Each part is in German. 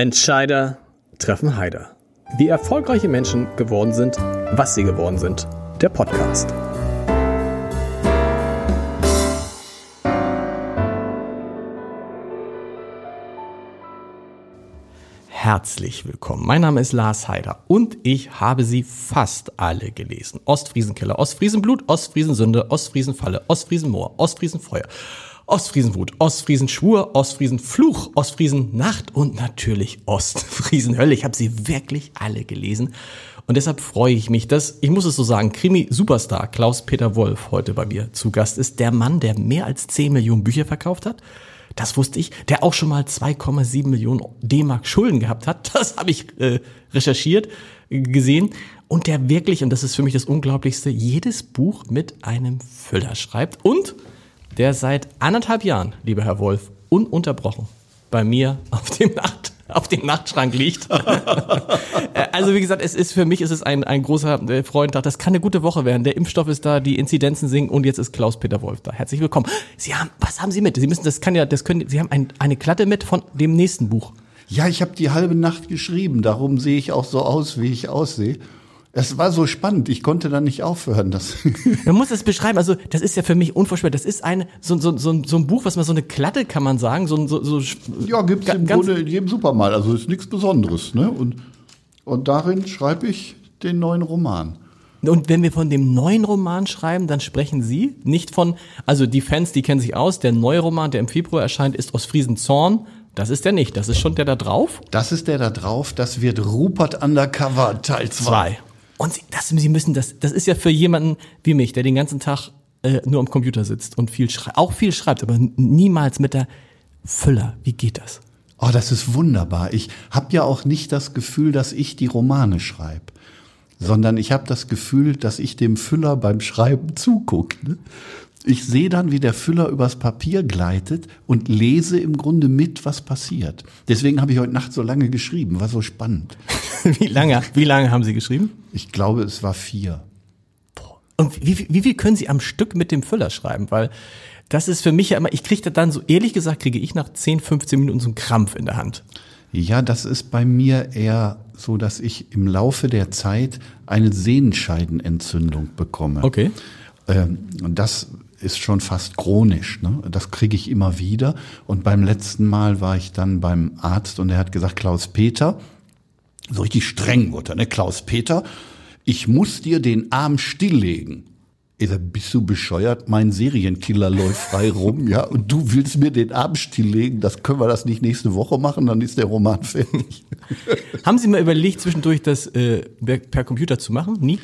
Entscheider treffen Heider. Wie erfolgreiche Menschen geworden sind, was sie geworden sind. Der Podcast. Herzlich willkommen. Mein Name ist Lars Heider und ich habe sie fast alle gelesen. Ostfriesenkiller, Ostfriesenblut, Ostfriesensünde, Ostfriesenfalle, Ostfriesenmoor, Ostfriesenfeuer. Ostfriesenwut, Ostfriesenschwur, Ostfriesenfluch, Ostfriesennacht und natürlich Ostfriesenhölle. Ich habe sie wirklich alle gelesen und deshalb freue ich mich, dass, ich muss es so sagen, Krimi-Superstar Klaus-Peter Wolf heute bei mir zu Gast ist. Der Mann, der mehr als 10 Millionen Bücher verkauft hat. Das wusste ich. Der auch schon mal 2,7 Millionen D-Mark Schulden gehabt hat. Das habe ich äh, recherchiert, gesehen. Und der wirklich, und das ist für mich das Unglaublichste, jedes Buch mit einem Füller schreibt. Und der seit anderthalb Jahren, lieber Herr Wolf, ununterbrochen bei mir auf dem Nacht auf dem Nachtschrank liegt. also wie gesagt, es ist für mich ist es ein, ein großer äh, Freundtag. Das kann eine gute Woche werden. Der Impfstoff ist da, die Inzidenzen sinken und jetzt ist Klaus-Peter Wolf da. Herzlich willkommen. Sie haben, was haben Sie mit? Sie müssen, das kann ja, das können, Sie haben ein, eine Klatte mit von dem nächsten Buch. Ja, ich habe die halbe Nacht geschrieben. Darum sehe ich auch so aus, wie ich aussehe. Es war so spannend, ich konnte dann nicht aufhören. Das man muss es beschreiben, also das ist ja für mich unvorstellbar. Das ist ein, so, so, so, so ein Buch, was man so eine Klatte, kann man sagen. So, so, so ja, gibt es im Grunde in jedem Supermarkt, also ist nichts Besonderes. Ne? Und, und darin schreibe ich den neuen Roman. Und wenn wir von dem neuen Roman schreiben, dann sprechen Sie nicht von, also die Fans, die kennen sich aus, der neue Roman, der im Februar erscheint, ist aus Friesenzorn. Das ist der nicht, das ist schon der da drauf? Das ist der da drauf, das wird Rupert Undercover Teil 2. Und sie, das, sie müssen das, das ist ja für jemanden wie mich, der den ganzen Tag äh, nur am Computer sitzt und viel schreibt, auch viel schreibt, aber niemals mit der Füller. Wie geht das? Oh, das ist wunderbar. Ich habe ja auch nicht das Gefühl, dass ich die Romane schreibe, sondern ich habe das Gefühl, dass ich dem Füller beim Schreiben zugucke. Ne? Ich sehe dann, wie der Füller übers Papier gleitet und lese im Grunde mit, was passiert. Deswegen habe ich heute Nacht so lange geschrieben, war so spannend. wie lange, wie lange haben Sie geschrieben? Ich glaube, es war vier. Und wie, wie viel können Sie am Stück mit dem Füller schreiben? Weil das ist für mich ja immer, ich kriege da dann so, ehrlich gesagt, kriege ich nach 10, 15 Minuten so einen Krampf in der Hand. Ja, das ist bei mir eher so, dass ich im Laufe der Zeit eine Sehenscheidenentzündung bekomme. Okay. Ähm, das ist schon fast chronisch. Ne? Das kriege ich immer wieder. Und beim letzten Mal war ich dann beim Arzt und er hat gesagt, Klaus Peter, so richtig streng wurde er, ne? Klaus Peter, ich muss dir den Arm stilllegen. Ich sag, bist du bescheuert? Mein Serienkiller läuft frei rum, ja, und du willst mir den Arm stilllegen? Das können wir das nicht nächste Woche machen, dann ist der Roman fertig. Haben Sie mal überlegt, zwischendurch das äh, per Computer zu machen? Nie?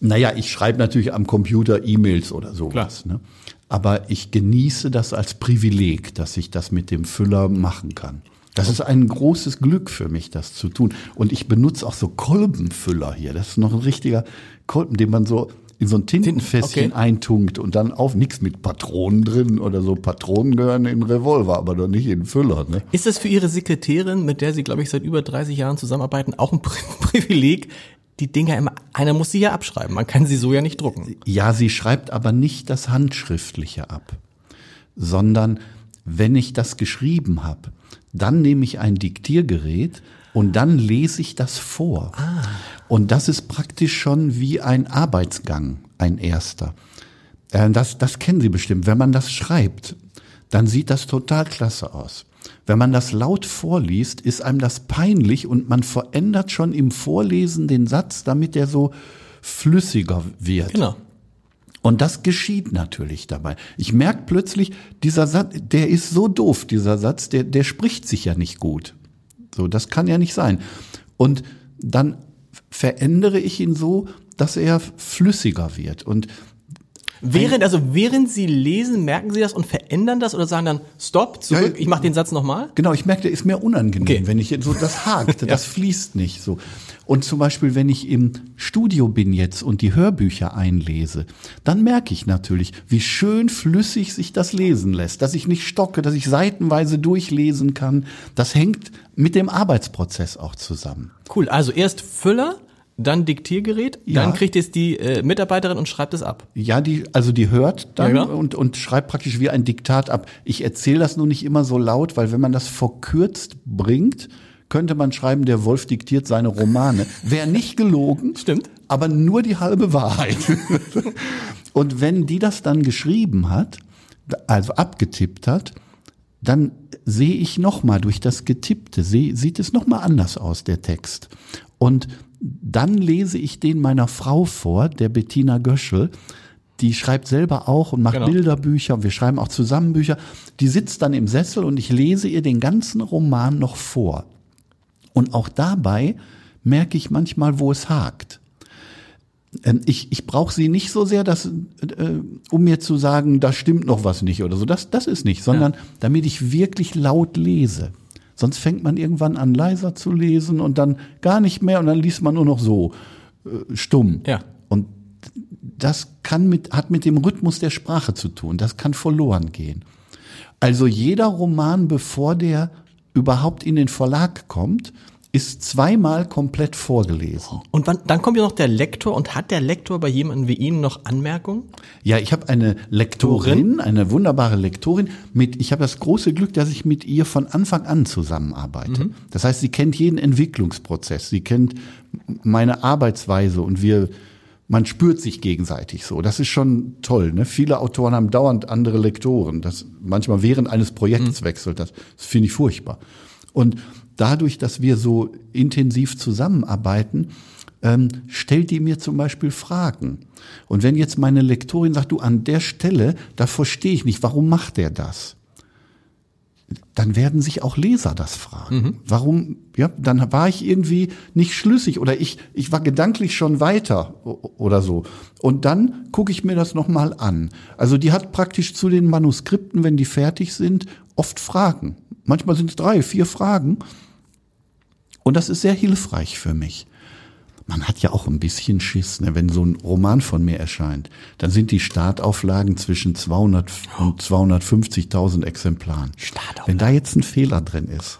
Naja, ich schreibe natürlich am Computer E-Mails oder sowas. Ne? Aber ich genieße das als Privileg, dass ich das mit dem Füller machen kann. Das ist ein großes Glück für mich, das zu tun. Und ich benutze auch so Kolbenfüller hier. Das ist noch ein richtiger Kolben, den man so in so ein Tintenfässchen okay. eintunkt und dann auf nichts mit Patronen drin oder so. Patronen gehören in Revolver, aber doch nicht in Füller. Ne? Ist das für Ihre Sekretärin, mit der Sie, glaube ich, seit über 30 Jahren zusammenarbeiten, auch ein Privileg, die Dinger immer, einer muss sie ja abschreiben. Man kann sie so ja nicht drucken. Ja, sie schreibt aber nicht das Handschriftliche ab, sondern wenn ich das geschrieben habe, dann nehme ich ein Diktiergerät und dann lese ich das vor. Ah. Und das ist praktisch schon wie ein Arbeitsgang, ein erster. Äh, das, das kennen Sie bestimmt. Wenn man das schreibt, dann sieht das total klasse aus. Wenn man das laut vorliest, ist einem das peinlich und man verändert schon im Vorlesen den Satz, damit er so flüssiger wird. Genau. Und das geschieht natürlich dabei. Ich merke plötzlich, dieser Satz, der ist so doof, dieser Satz, der, der spricht sich ja nicht gut. So, das kann ja nicht sein. Und dann verändere ich ihn so, dass er flüssiger wird. Und Während, also während Sie lesen, merken Sie das und verändern das oder sagen dann, stopp, zurück, ja, ich mache den Satz nochmal? Genau, ich merke, der ist mir unangenehm, okay. wenn ich so, das hakt, ja. das fließt nicht so. Und zum Beispiel, wenn ich im Studio bin jetzt und die Hörbücher einlese, dann merke ich natürlich, wie schön flüssig sich das lesen lässt, dass ich nicht stocke, dass ich seitenweise durchlesen kann. Das hängt mit dem Arbeitsprozess auch zusammen. Cool, also erst Füller, dann Diktiergerät, ja. dann kriegt es die äh, Mitarbeiterin und schreibt es ab. Ja, die, also die hört dann ja, und, und schreibt praktisch wie ein Diktat ab. Ich erzähle das nur nicht immer so laut, weil wenn man das verkürzt bringt, könnte man schreiben, der Wolf diktiert seine Romane. Wäre nicht gelogen. Stimmt. Aber nur die halbe Wahrheit. Und wenn die das dann geschrieben hat, also abgetippt hat, dann sehe ich nochmal durch das Getippte, seh, sieht es nochmal anders aus, der Text. Und dann lese ich den meiner Frau vor, der Bettina Göschel. Die schreibt selber auch und macht Genau. Bilderbücher. Wir schreiben auch zusammen Bücher. Die sitzt dann im Sessel und ich lese ihr den ganzen Roman noch vor. Und auch dabei merke ich manchmal, wo es hakt. Ähm, Ich, ich brauche sie nicht so sehr, dass, äh, um mir zu sagen, da stimmt noch was nicht oder so. Das, das ist nicht, sondern damit ich wirklich laut lese. Sonst fängt man irgendwann an, leiser zu lesen und dann gar nicht mehr und dann liest man nur noch so äh, stumm. Ja. Und das kann mit, hat mit dem Rhythmus der Sprache zu tun. Das kann verloren gehen. Also jeder Roman, bevor der überhaupt in den Verlag kommt, ist zweimal komplett vorgelesen. Und wann, dann kommt ja noch der Lektor und hat der Lektor bei jemandem wie Ihnen noch Anmerkungen? Ja, ich habe eine Lektorin, eine wunderbare Lektorin. Mit, ich habe das große Glück, dass ich mit ihr von Anfang an zusammenarbeite. Das heißt, sie kennt jeden Entwicklungsprozess, sie kennt meine Arbeitsweise und wir, man spürt sich gegenseitig so. Das ist schon toll. Ne? Viele Autoren haben dauernd andere Lektoren. Das manchmal während eines Projekts wechselt. Das, das finde ich furchtbar. Und dadurch, dass wir so intensiv zusammenarbeiten, ähm, stellt die mir zum Beispiel Fragen. Und wenn jetzt meine Lektorin sagt, du an der Stelle, da verstehe ich nicht, warum macht der das? Dann werden sich auch Leser das fragen. Warum, ja, dann war ich irgendwie nicht schlüssig oder ich, ich war gedanklich schon weiter oder so. Und dann gucke ich mir das nochmal an. Also die hat praktisch zu den Manuskripten, wenn die fertig sind, oft Fragen. Manchmal sind es drei, vier Fragen. Und das ist sehr hilfreich für mich. Man hat ja auch ein bisschen Schiss, ne? wenn so ein Roman von mir erscheint. Dann sind die Startauflagen zwischen 200 und 250.000 Exemplaren. Startauflagen. Wenn da jetzt ein Fehler drin ist,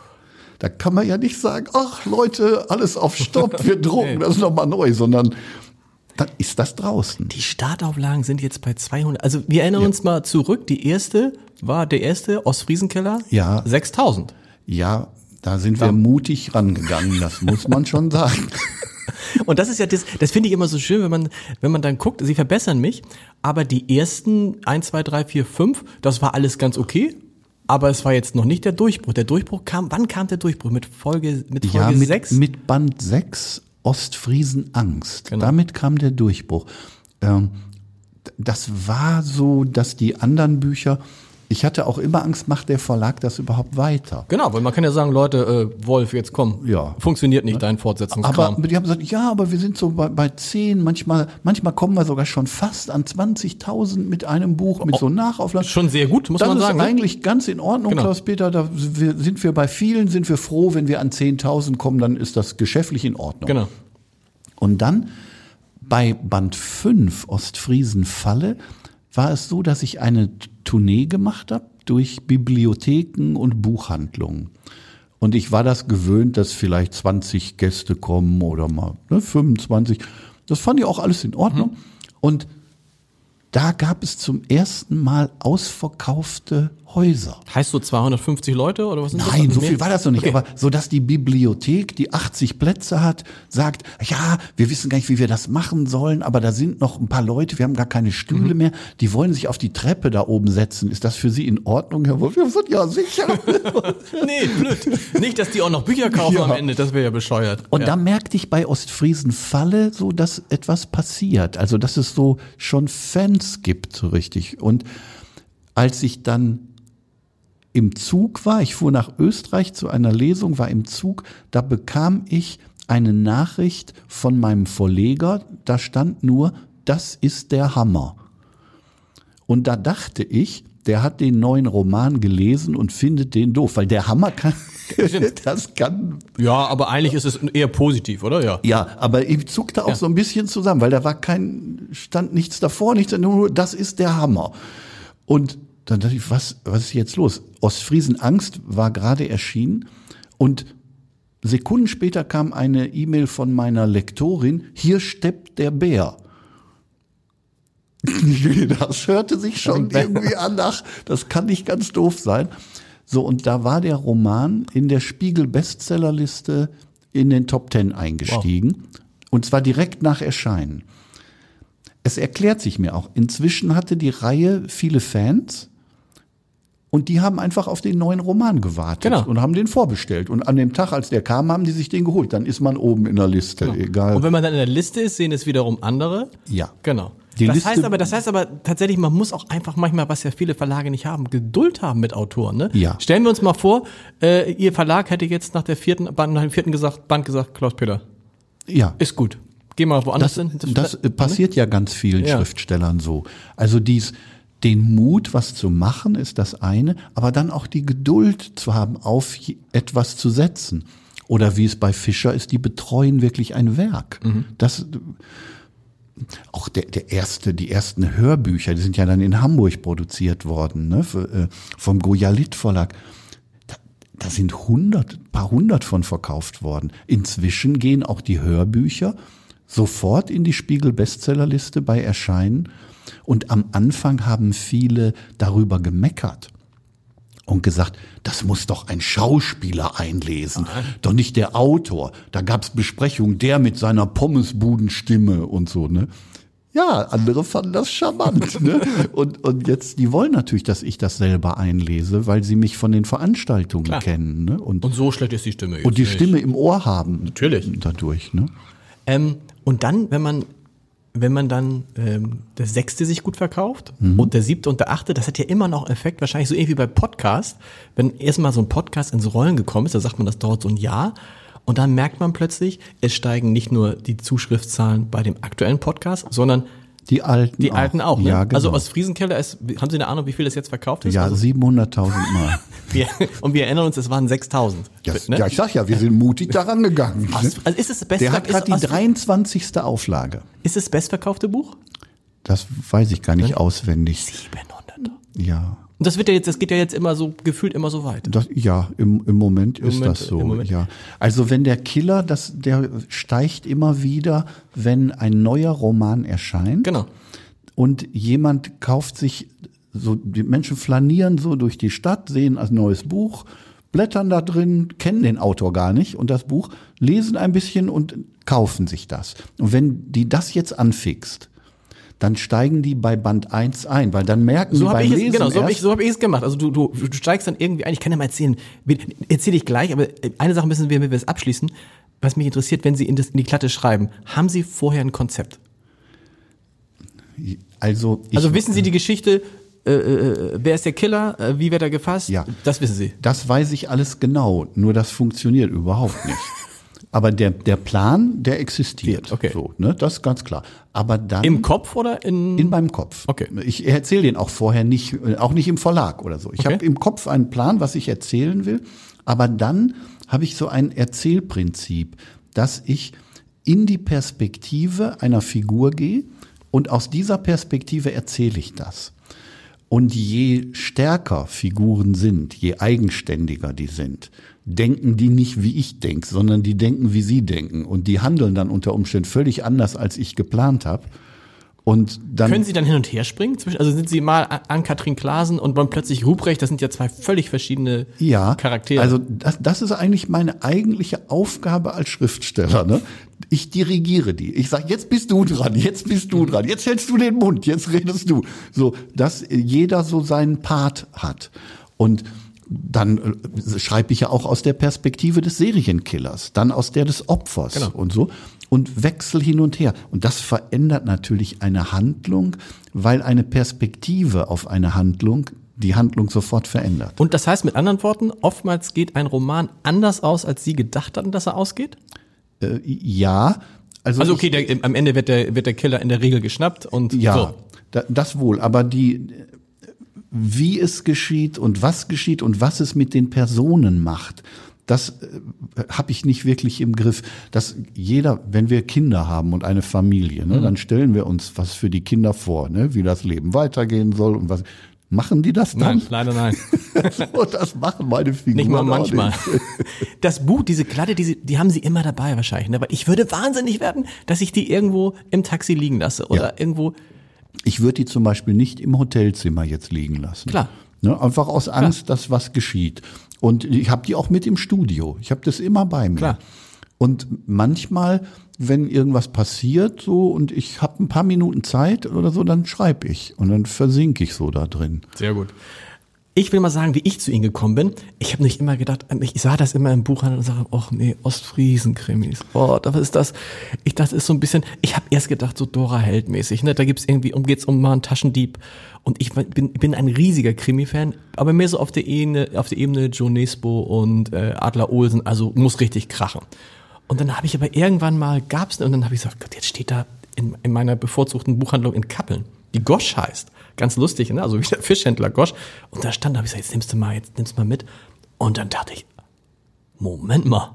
da kann man ja nicht sagen, ach Leute, alles auf Stopp, wir drucken das nochmal neu, sondern dann ist das draußen. Die Startauflagen sind jetzt bei 200. Also wir erinnern uns mal zurück. Die erste war der erste Ostfriesenkeller. Ja. 6000. Ja, da sind wir mutig rangegangen, das muss man schon sagen. Und das ist ja das, das finde ich immer so schön, wenn man, wenn man dann guckt, sie verbessern mich, aber die ersten 1, 2, 3, 4, 5, das war alles ganz okay. Aber es war jetzt noch nicht der Durchbruch. Der Durchbruch kam, wann kam der Durchbruch? Mit Folge, mit Folge Ja, mit, 6? mit Band 6 Ostfriesen Angst. Genau. Damit kam der Durchbruch. Ähm, das war so, dass die anderen Bücher, ich hatte auch immer Angst, macht der Verlag das überhaupt weiter? Genau, weil man kann ja sagen, Leute, äh, Wolf, jetzt komm. Ja. Funktioniert nicht dein Fortsetzungskram. Aber die haben gesagt, ja, aber wir sind so bei, bei 10, manchmal, manchmal kommen wir sogar schon fast an 20.000 mit einem Buch, mit so Nachauflagen. Schon sehr gut, muss das man ist sagen. ne? eigentlich ganz in Ordnung, Genau. Klaus-Peter. Da sind wir bei vielen, sind wir froh, wenn wir an 10.000 kommen, dann ist das geschäftlich in Ordnung. Genau. Und dann bei Band 5 Ostfriesen Falle war es so, dass ich eine Tournee gemacht habe durch Bibliotheken und Buchhandlungen. Und ich war das gewöhnt, dass vielleicht 20 Gäste kommen oder mal ne, 25. Das fand ich auch alles in Ordnung. Und da gab es zum ersten Mal ausverkaufte Häuser. Heißt so 250 Leute oder was sind das? Nein, so Nee. viel war das noch nicht. Okay. Aber so, dass die Bibliothek, die 80 Plätze hat, sagt, ja, wir wissen gar nicht, wie wir das machen sollen, aber da sind noch ein paar Leute, wir haben gar keine Mhm. Stühle mehr, die wollen sich auf die Treppe da oben setzen. Ist das für Sie in Ordnung, Herr Wolf? Ja, sicher. Nee, blöd. Nicht, dass die auch noch Bücher kaufen Ja. am Ende, das wäre ja bescheuert. Und ja. da merkte ich bei Ostfriesen Falle so, dass etwas passiert. Also, dass es so schon Fans gibt, so richtig. Und als ich dann im Zug war, ich fuhr nach Österreich zu einer Lesung, war im Zug, da bekam ich eine Nachricht von meinem Verleger, da stand nur, das ist der Hammer. Und da dachte ich, der hat den neuen Roman gelesen und findet den doof, weil der Hammer kann, das kann ja, aber eigentlich ist es eher positiv, oder? Ja. ja, aber ich zuckte auch Ja. so ein bisschen zusammen, weil da war kein, stand nichts davor, nichts, nur das ist der Hammer. Und dann dachte ich, was, was ist jetzt los? Ostfriesen Angst war gerade erschienen und Sekunden später kam eine E-Mail von meiner Lektorin, hier steppt der Bär. Das hörte sich schon irgendwie an, ach, das kann nicht ganz doof sein. So, und da war der Roman in der Spiegel-Bestsellerliste in den Top Ten eingestiegen. Und zwar direkt nach Erscheinen. Es erklärt sich mir auch. Inzwischen hatte die Reihe viele Fans. Und die haben einfach auf den neuen Roman gewartet Genau. und haben den vorbestellt. Und an dem Tag, als der kam, haben die sich den geholt. Dann ist man oben in der Liste, egal. Und wenn man dann in der Liste ist, sehen es wiederum andere. Ja. Genau. Die das Liste- heißt aber, das heißt aber tatsächlich, man muss auch einfach manchmal, was ja viele Verlage nicht haben, Geduld haben mit Autoren. Ne? Ja. Stellen wir uns mal vor, äh, Ihr Verlag hätte jetzt nach der vierten Band, nach dem vierten gesagt, Band gesagt, Klaus Peter, Ja. ist gut. Geh mal woanders Das, hin. das äh, passiert ja ganz vielen Ja. Schriftstellern so. Also dies, den Mut, was zu machen, ist das eine, aber dann auch die Geduld zu haben, auf etwas zu setzen. Oder wie es bei Fischer ist, die betreuen wirklich ein Werk. Das, auch der, der erste, die ersten Hörbücher, die sind ja dann in Hamburg produziert worden, ne, äh, vom Goyalit Verlag. Da, da sind hundert, paar hundert von verkauft worden. Inzwischen gehen auch die Hörbücher sofort in die Spiegel Bestsellerliste bei Erscheinen. Und am Anfang haben viele darüber gemeckert und gesagt, das muss doch ein Schauspieler einlesen, doch nicht der Autor. Da gab's Besprechungen, der mit seiner Pommesbudenstimme und so, ne? Ja, andere fanden das charmant, ne? Und, und jetzt, die wollen natürlich, dass ich das selber einlese, weil sie mich von den Veranstaltungen Klar. kennen, ne? Und, Und so schlecht ist die Stimme. jetzt und die nicht. Stimme im Ohr haben. Natürlich. Dadurch, ne? Ähm, und dann, wenn man, wenn man dann ähm, der sechste sich gut verkauft Mhm. und der siebte und der achte, das hat ja immer noch Effekt, wahrscheinlich so irgendwie bei Podcast. Wenn erstmal so ein Podcast ins Rollen gekommen ist, da sagt man, das dauert so ein Jahr. Und dann merkt man plötzlich, es steigen nicht nur die Zuschriftszahlen bei dem aktuellen Podcast, sondern Die alten die alten auch. Ne? Ja, genau. Also aus Friesenkeller ist, haben Sie eine Ahnung, wie viel das jetzt verkauft ist? ja, also, 700.000 Mal. wir, und wir erinnern uns, es waren 6000. Das, ne? Ja, ich sag ja, wir sind mutig daran gegangen. ne? Aus- also ist es das beste, Der hat gerade die aus- 23. Auflage. ist es das bestverkaufte Buch? Das weiß ich gar nicht auswendig. 700. Ja. Und das wird ja jetzt, das geht ja jetzt immer so, gefühlt immer so weit. Das, ja, im, im Moment ist Moment, das so. im. Ja. Also wenn der Killer, das, der steigt immer wieder, wenn ein neuer Roman erscheint Genau. und jemand kauft sich, so die Menschen flanieren so durch die Stadt, sehen ein neues Buch, blättern da drin, kennen den Autor gar nicht und das Buch, lesen ein bisschen und kaufen sich das. Und wenn die das jetzt anfixt, dann steigen die bei Band 1 ein, weil dann merken So habe beim ich es, Lesen genau, so habe ich, so hab ich es gemacht. Also du, du, du steigst dann irgendwie ein, ich kann ja mal erzählen, erzähle ich gleich, aber eine Sache müssen wir, wenn wir es abschließen, was mich interessiert, wenn Sie in, das, in die Klatte schreiben, haben Sie vorher ein Konzept? also ich, Also wissen Sie die Geschichte, äh, äh, wer ist der Killer, äh, wie wird er gefasst? Ja. Das wissen Sie. Das weiß ich alles genau, nur das funktioniert überhaupt nicht. Aber der, der Plan, der existiert. Okay. So, ne, das ist ganz klar. Aber dann Im Kopf oder in... in meinem Kopf. Okay. Ich erzähle den auch vorher nicht, äh, auch nicht im Verlag oder so. Ich Okay. habe im Kopf einen Plan, was ich erzählen will. Aber dann habe ich so ein Erzählprinzip, dass ich in die Perspektive einer Figur gehe und aus dieser Perspektive erzähle ich das. Und je stärker Figuren sind, je eigenständiger die sind, denken die nicht wie ich denke, sondern die denken wie sie denken. Und die handeln dann unter Umständen völlig anders, als ich geplant habe. Und dann Können Sie dann hin und her springen? Also sind Sie mal an- an Katrin Klasen und dann plötzlich Ruprecht, das sind ja zwei völlig verschiedene ja, Charaktere. Also das, das ist eigentlich meine eigentliche Aufgabe als Schriftsteller. Ne? Ich dirigiere die. Ich sage, jetzt bist du dran, jetzt bist du dran, jetzt hältst du den Mund, jetzt redest du. So, dass jeder so seinen Part hat. Und dann äh, schreibe ich ja auch aus der Perspektive des Serienkillers, dann aus der des Opfers Genau. und so und wechsel hin und her. Und das verändert natürlich eine Handlung, weil eine Perspektive auf eine Handlung die Handlung sofort verändert. Und das heißt mit anderen Worten, oftmals geht ein Roman anders aus, als Sie gedacht hatten, dass er ausgeht? Äh, ja, also, Also okay, der, am Ende wird der, wird der Killer in der Regel geschnappt und Ja, so. da, das wohl. Aber die, wie es geschieht und was geschieht und was es mit den Personen macht, das äh, habe ich nicht wirklich im Griff. Dass jeder, wenn wir Kinder haben und eine Familie, Mhm. ne, dann stellen wir uns was für die Kinder vor, ne, wie das Leben weitergehen soll und was. Machen die das dann? Nein, leider nein. So, das machen meine Figuren Nicht mal manchmal. nicht. Das Buch, diese Kladde, die, die haben sie immer dabei wahrscheinlich. Ne? Aber ich würde wahnsinnig werden, dass ich die irgendwo im Taxi liegen lasse oder Ja. irgendwo. Ich würde die zum Beispiel nicht im Hotelzimmer jetzt liegen lassen. Klar. Ne? Einfach aus Angst, dass was geschieht. Und ich habe die auch mit im Studio. Ich habe das immer bei mir. Klar. Und manchmal, wenn irgendwas passiert so und ich habe ein paar Minuten Zeit oder so, dann schreibe ich und dann versinke ich so da drin. Sehr gut. Ich will mal sagen, wie ich zu Ihnen gekommen bin. Ich habe nicht immer gedacht, ich sah das immer im Buchhandel und sage, ach nee, Ostfriesen-Krimis. Oh, was ist das? Ich dachte, das ist so ein bisschen, ich habe erst gedacht, so Dora Held-mäßig. Ne? Da gibt's irgendwie, um geht's um mal einen Taschendieb. Und ich bin, bin ein riesiger Krimi-Fan, aber mehr so auf der Ebene, auf der Ebene Joe Nesbo und äh, Adler Olsen, also muss richtig krachen. Und dann habe ich aber irgendwann mal, gab's und dann habe ich gesagt, Gott, jetzt steht da in, in meiner bevorzugten Buchhandlung in Kappeln, die Gosch heißt. Ganz lustig, ne? Also wie der Fischhändler Gosch. Und da stand, da habe ich gesagt, jetzt nimmst du mal, jetzt nimmst du mal mit. Und dann dachte ich, Moment mal.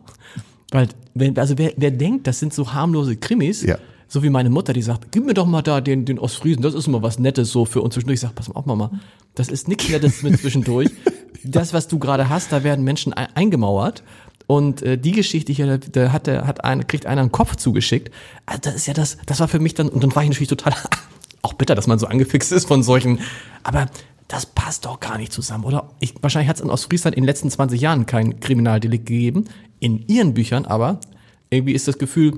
Weil, wenn, also wer, wer denkt, das sind so harmlose Krimis, Ja. so wie meine Mutter, die sagt, gib mir doch mal da den, den Ostfriesen, das ist mal was Nettes so für uns zwischendurch. Ich sag, pass mal auf, Mama, das ist nichts Nettes mit zwischendurch. Das, was du gerade hast, da werden Menschen ein, eingemauert. Und äh, die Geschichte hier, da, da hat der, hat ein, kriegt einer einen Kopf zugeschickt. Also das ist ja das, das war für mich dann, und dann war ich natürlich total, auch bitter, dass man so angefixt ist von solchen, aber das passt doch gar nicht zusammen, oder? Ich, wahrscheinlich hat es in Ostfriesland in den letzten 20 Jahren kein Kriminaldelikt gegeben, in ihren Büchern aber, irgendwie ist das Gefühl,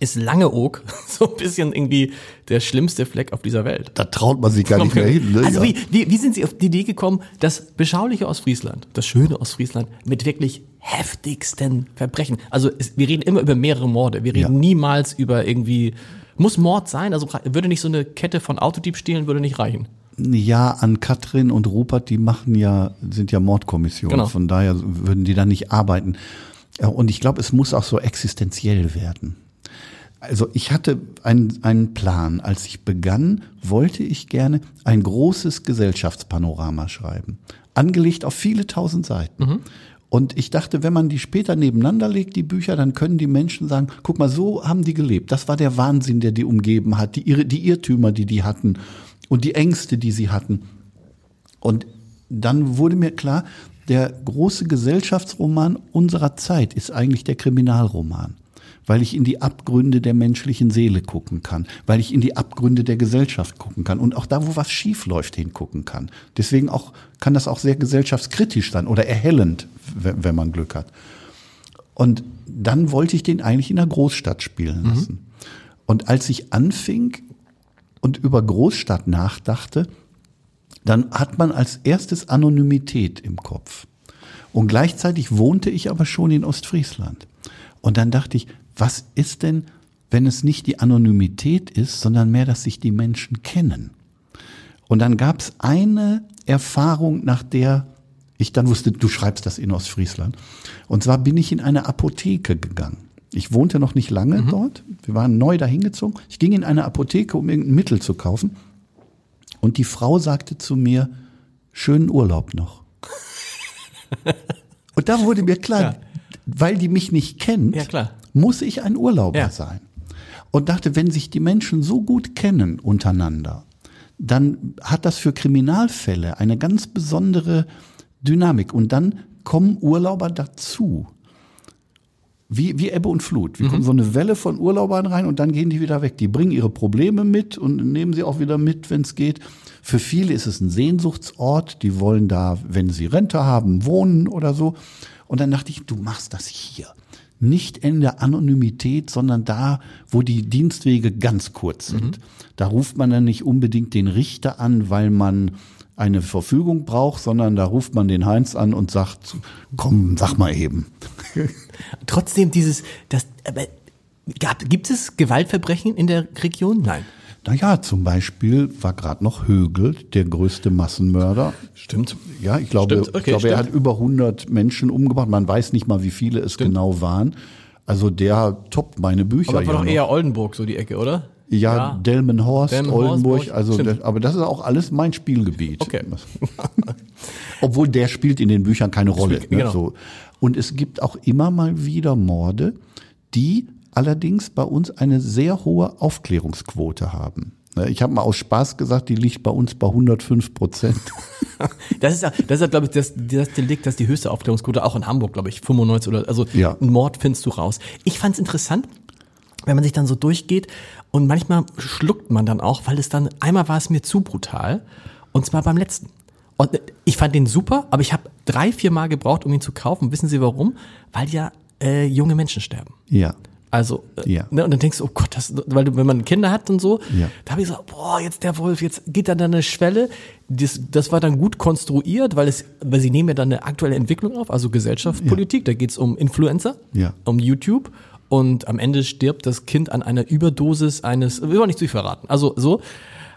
ist Langeoog so ein bisschen irgendwie der schlimmste Fleck auf dieser Welt. Da traut man sich gar nicht mehr hin. Ne? Also ja. wie, wie, wie sind Sie auf die Idee gekommen, das beschauliche Ostfriesland, das schöne Ostfriesland mit wirklich heftigsten Verbrechen? Also es, wir reden immer über mehrere Morde. Wir reden Ja. niemals über irgendwie, muss Mord sein? Also würde nicht so eine Kette von Autodiebstählen würde nicht reichen. Ja, an Katrin und Rupert, die machen ja, sind ja Mordkommissionen. Genau. Von daher würden die da nicht arbeiten. Ja, Und ich glaube, es muss auch so existenziell werden. Also ich hatte einen, einen Plan. Als ich begann, wollte ich gerne ein großes Gesellschaftspanorama schreiben. Angelegt auf viele tausend Seiten. Und ich dachte, wenn man die später nebeneinander legt, die Bücher, dann können die Menschen sagen, guck mal, so haben die gelebt. Das war der Wahnsinn, der die umgeben hat, die, die Irrtümer, die die hatten und die Ängste, die sie hatten. Und dann wurde mir klar, der große Gesellschaftsroman unserer Zeit ist eigentlich der Kriminalroman. Weil ich in die Abgründe der menschlichen Seele gucken kann, weil ich in die Abgründe der Gesellschaft gucken kann und auch da, wo was schief läuft, hingucken kann. Deswegen auch, kann das auch sehr gesellschaftskritisch sein oder erhellend, wenn, wenn man Glück hat. Und dann wollte ich den eigentlich in der Großstadt spielen lassen. Und als ich anfing und über Großstadt nachdachte, dann hat man als erstes Anonymität im Kopf. Und gleichzeitig wohnte ich aber schon in Ostfriesland. Und dann dachte ich, was ist denn, wenn es nicht die Anonymität ist, sondern mehr, dass sich die Menschen kennen? Und dann gab es eine Erfahrung, nach der ich dann wusste, du schreibst das in Ostfriesland. Und zwar bin ich in eine Apotheke gegangen. Ich wohnte noch nicht lange dort. Wir waren neu dahin gezogen. Ich ging in eine Apotheke, um irgendein Mittel zu kaufen. Und die Frau sagte zu mir, schönen Urlaub noch. Und da wurde mir klar, Ja. weil die mich nicht kennt, Ja, klar. Muss ich ein Urlauber Ja. sein. Und dachte, wenn sich die Menschen so gut kennen untereinander, dann hat das für Kriminalfälle eine ganz besondere Dynamik. Und dann kommen Urlauber dazu. Wie, wie Ebbe und Flut. Mhm. Wir kommen so eine Welle von Urlaubern rein und dann gehen die wieder weg. Die bringen ihre Probleme mit und nehmen sie auch wieder mit, wenn es geht. Für viele ist es ein Sehnsuchtsort. Die wollen da, wenn sie Rente haben, wohnen oder so. Und dann dachte ich, du machst das hier. Nicht in der Anonymität, sondern da, wo die Dienstwege ganz kurz sind. Da ruft man dann nicht unbedingt den Richter an, weil man eine Verfügung braucht, sondern da ruft man den Heinz an und sagt, komm, sag mal eben. Trotzdem dieses, das, aber gab, gibt es Gewaltverbrechen in der Region? Nein. Naja, zum Beispiel war gerade noch Högel, der größte Massenmörder. Stimmt. Ja, ich glaube, Stimmt, okay, ich glaube er stimmt. hat über 100 Menschen umgebracht. Man weiß nicht mal, wie viele es genau waren. Also der toppt meine Bücher. Aber das war ja doch noch. eher Oldenburg, so die Ecke, oder? Ja, Delmenhorst, Delmenhorst, Oldenburg, Burg, also stimmt. das, aber das ist auch alles mein Spielgebiet. Okay. Obwohl der spielt in den Büchern keine Rolle. Spielt- ne, genau. so. Und es gibt auch immer mal wieder Morde, die allerdings bei uns eine sehr hohe Aufklärungsquote haben. Ne, Ich habe mal aus Spaß gesagt, die liegt bei uns bei 105 Prozent. Das ist ja, das ist ja, glaube ich, das, das Delikt, das ist die höchste Aufklärungsquote, auch in Hamburg, glaube ich, 95 oder, also Ja. einen Mord findest du raus. Ich fand es interessant, wenn man sich dann so durchgeht und manchmal schluckt man dann auch, weil es dann, einmal war es mir zu brutal und zwar beim letzten. Und äh, ich fand den super, aber ich habe drei, vier Mal gebraucht, um ihn zu kaufen. Wissen Sie warum? Weil ja äh, junge Menschen sterben. Ja. Also, äh, Ja. ne, und dann denkst du, oh Gott, das, weil du, wenn man Kinder hat und so, Ja. da habe ich gesagt, boah, jetzt der Wolf, jetzt geht da dann eine Schwelle. Das, das war dann gut konstruiert, weil es, weil sie nehmen ja dann eine aktuelle Entwicklung auf, also Gesellschaft, Politik. Da geht's um Influencer, Ja. um YouTube. Und am Ende stirbt das Kind an einer Überdosis eines, will man nicht zu viel verraten. Also so.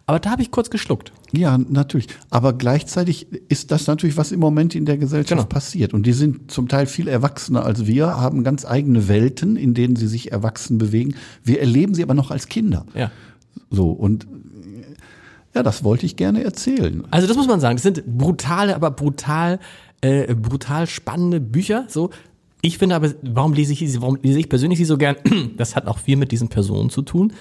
Aber da habe ich kurz geschluckt. Ja, natürlich. Aber gleichzeitig ist das natürlich, was im Moment in der Gesellschaft Genau. passiert. Und die sind zum Teil viel erwachsener als wir, haben ganz eigene Welten, in denen sie sich erwachsen bewegen. Wir erleben sie aber noch als Kinder. Ja. So, und ja, das wollte ich gerne erzählen. Also das muss man sagen. Das sind brutale, aber brutal, äh, brutal spannende Bücher. So, ich finde aber, warum lese ich sie, warum lese ich persönlich sie so gern? Das hat auch viel mit diesen Personen zu tun,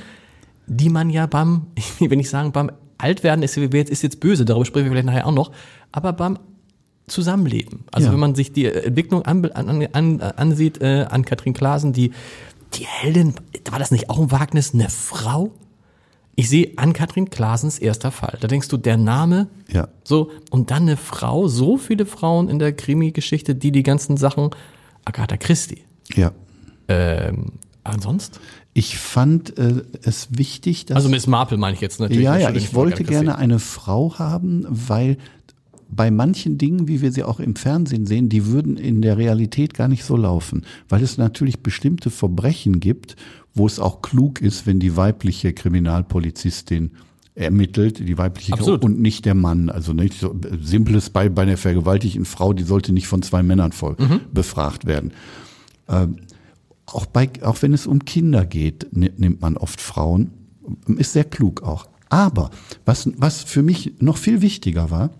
die man ja beim, ich will nicht sagen beim Altwerden ist, jetzt ist jetzt böse, darüber sprechen wir vielleicht nachher auch noch, aber beim Zusammenleben. Also Ja. wenn man sich die Entwicklung an, an, an, ansieht, äh, an Katrin Klaasen, die die Heldin, war das nicht auch ein Wagnis, eine Frau? Ich sehe an Katrin Klaasens erster Fall. Da denkst du, der Name, Ja. so, und dann eine Frau, so viele Frauen in der Krimi-Geschichte, die die ganzen Sachen, Agatha Christie. Ja. Ähm, ansonsten? Ich fand äh, es wichtig, dass Also Miss Marple meine ich jetzt natürlich. Ja, ja, ich wollte gerne eine Frau haben, weil bei manchen Dingen, wie wir sie auch im Fernsehen sehen, die würden in der Realität gar nicht so laufen, weil es natürlich bestimmte Verbrechen gibt, wo es auch klug ist, wenn die weibliche Kriminalpolizistin ermittelt, die weibliche Absolut. und nicht der Mann. Also nicht so simples bei bei einer vergewaltigten Frau, die sollte nicht von zwei Männern voll Mhm. befragt werden. Ähm, auch bei auch wenn es um Kinder geht, ni- nimmt man oft Frauen, ist sehr klug auch. Aber was was für mich noch viel wichtiger war,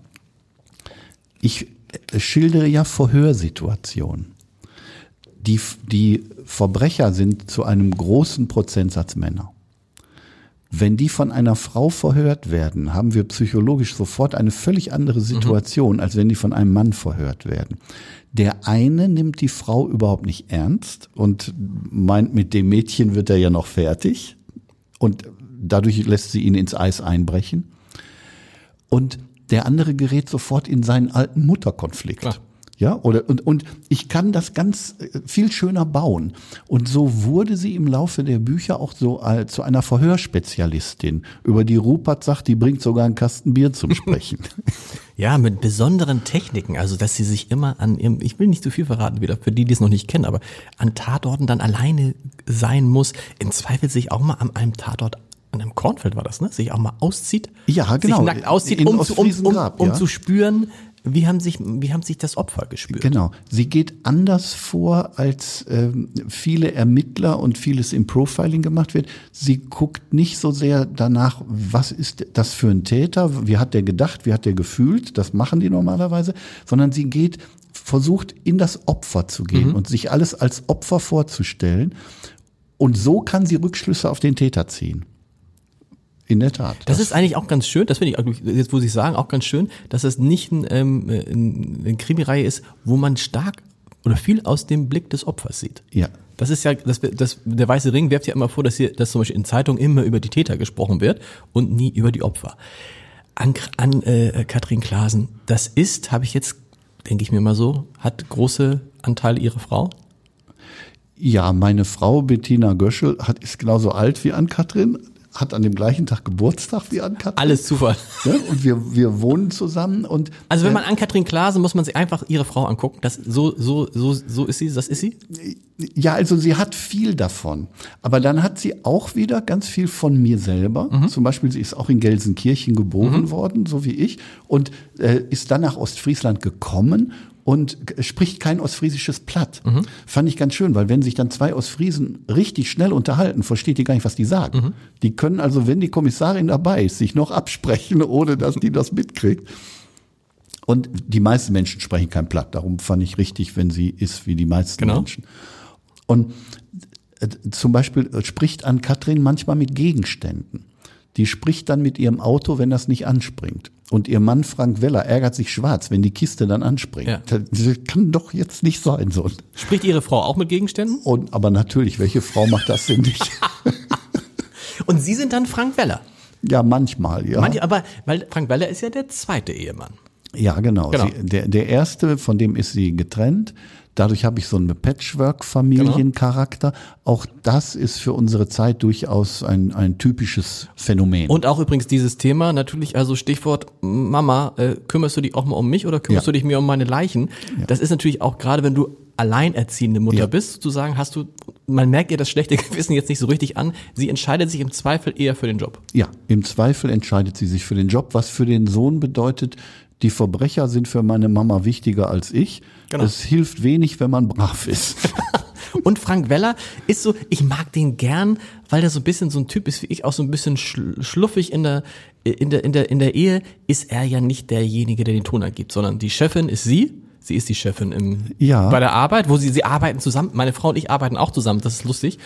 ich äh, schildere ja Verhörsituationen. Die, die Verbrecher sind zu einem großen Prozentsatz Männer. Wenn die von einer Frau verhört werden, haben wir psychologisch sofort eine völlig andere Situation, als wenn die von einem Mann verhört werden. Der eine nimmt die Frau überhaupt nicht ernst und meint, mit dem Mädchen wird er ja noch fertig und dadurch lässt sie ihn ins Eis einbrechen. Und der andere gerät sofort in seinen alten Mutterkonflikt. Klar. Ja, oder, und, und ich kann das ganz äh, viel schöner bauen. Und so wurde sie im Laufe der Bücher auch so äh, zu einer Verhörspezialistin, über die Rupert sagt, die bringt sogar einen Kasten Bier zum Sprechen. Ja, mit besonderen Techniken, also dass sie sich immer an ihrem, ich will nicht zu viel verraten wieder, für die, die es noch nicht kennen, aber an Tatorten dann alleine sein muss, im Zweifel sich auch mal an einem Tatort, an einem Kornfeld war das, ne? Sich auch mal auszieht. Ja, genau. Sich nackt auszieht, um, zu, um, um, um ja. zu spüren, wie haben sich, wie haben sich das Opfer gespürt. Genau. Sie geht anders vor, als ähm, viele Ermittler und vieles im Profiling gemacht wird. Sie guckt nicht so sehr danach, was ist das für ein Täter, wie hat der gedacht, wie hat der gefühlt, das machen die normalerweise, sondern sie geht, versucht in das Opfer zu gehen und sich alles als Opfer vorzustellen. Und so kann sie Rückschlüsse auf den Täter ziehen. In der Tat. Das ist eigentlich auch ganz schön, das finde ich, jetzt muss ich sagen, auch ganz schön, dass es nicht ein, ähm, ein, eine Krimireihe ist, wo man stark oder viel aus dem Blick des Opfers sieht. ja. Das ist ja, das, das, der Weiße Ring wirft ja immer vor, dass hier, dass zum Beispiel in Zeitungen immer über die Täter gesprochen wird und nie über die Opfer. An, an äh, Katrin Klaasen, das ist, habe ich jetzt, denke ich mir mal so, hat große Anteile ihre Frau. Ja, meine Frau Bettina Göschel hat, ist genauso alt wie Ann-Kathrin, hat an dem gleichen Tag Geburtstag wie Ann-Kathrin. Alles Zufall. Ja, und wir, wir wohnen zusammen und Also wenn man an Katrin Klaasen, muss man sich einfach ihre Frau angucken. Das, so, so, so, so ist sie, das ist sie. ja, also sie hat viel davon. Aber dann hat sie auch wieder ganz viel von mir selber. Zum Beispiel, sie ist auch in Gelsenkirchen geboren worden, so wie ich, und äh, ist dann nach Ostfriesland gekommen und spricht kein ostfriesisches Platt. Fand ich ganz schön, weil wenn sich dann zwei Ostfriesen richtig schnell unterhalten, versteht die gar nicht, was die sagen. Die können also, wenn die Kommissarin dabei ist, sich noch absprechen, ohne dass die das mitkriegt. Und die meisten Menschen sprechen kein Platt. Darum fand ich richtig, wenn sie ist wie die meisten Genau. Menschen. Und äh, zum Beispiel äh, spricht an Katrin manchmal mit Gegenständen. Die spricht dann mit ihrem Auto, wenn das nicht anspringt. Und ihr Mann Frank Weller ärgert sich schwarz, wenn die Kiste dann anspringt. Ja. Das kann doch jetzt nicht sein, so. Spricht ihre Frau auch mit Gegenständen? Und, aber natürlich, welche Frau macht das denn nicht? Und sie sind dann Frank Weller. ja, manchmal, ja. Manche, aber, weil Frank Weller ist ja der zweite Ehemann. Ja, genau. Genau. Sie, der, der erste, von dem ist sie getrennt. Dadurch habe ich so einen Patchwork-Familiencharakter. Auch das ist für unsere Zeit durchaus ein, ein typisches Phänomen. Und auch übrigens dieses Thema, natürlich, also Stichwort Mama, äh, kümmerst du dich auch mal um mich oder kümmerst Ja. du dich mehr um meine Leichen? Das ist natürlich auch gerade, wenn du alleinerziehende Mutter Ja. bist, sozusagen, hast du, man merkt ihr das schlechte Gewissen jetzt nicht so richtig an. Sie entscheidet sich im Zweifel eher für den Job. Ja, im Zweifel entscheidet sie sich für den Job, was für den Sohn bedeutet, die Verbrecher sind für meine Mama wichtiger als ich. Genau. Es hilft wenig, wenn man brav ist. Und Frank Weller ist so, ich mag den gern, weil der so ein bisschen so ein Typ ist wie ich, auch so ein bisschen schl schluffig in der, in der, in der, in der Ehe, ist er ja nicht derjenige, der den Ton angibt, sondern die Chefin ist sie. Sie ist die Chefin im, Ja. bei der Arbeit, wo sie, sie arbeiten zusammen. Meine Frau und ich arbeiten auch zusammen, das ist lustig.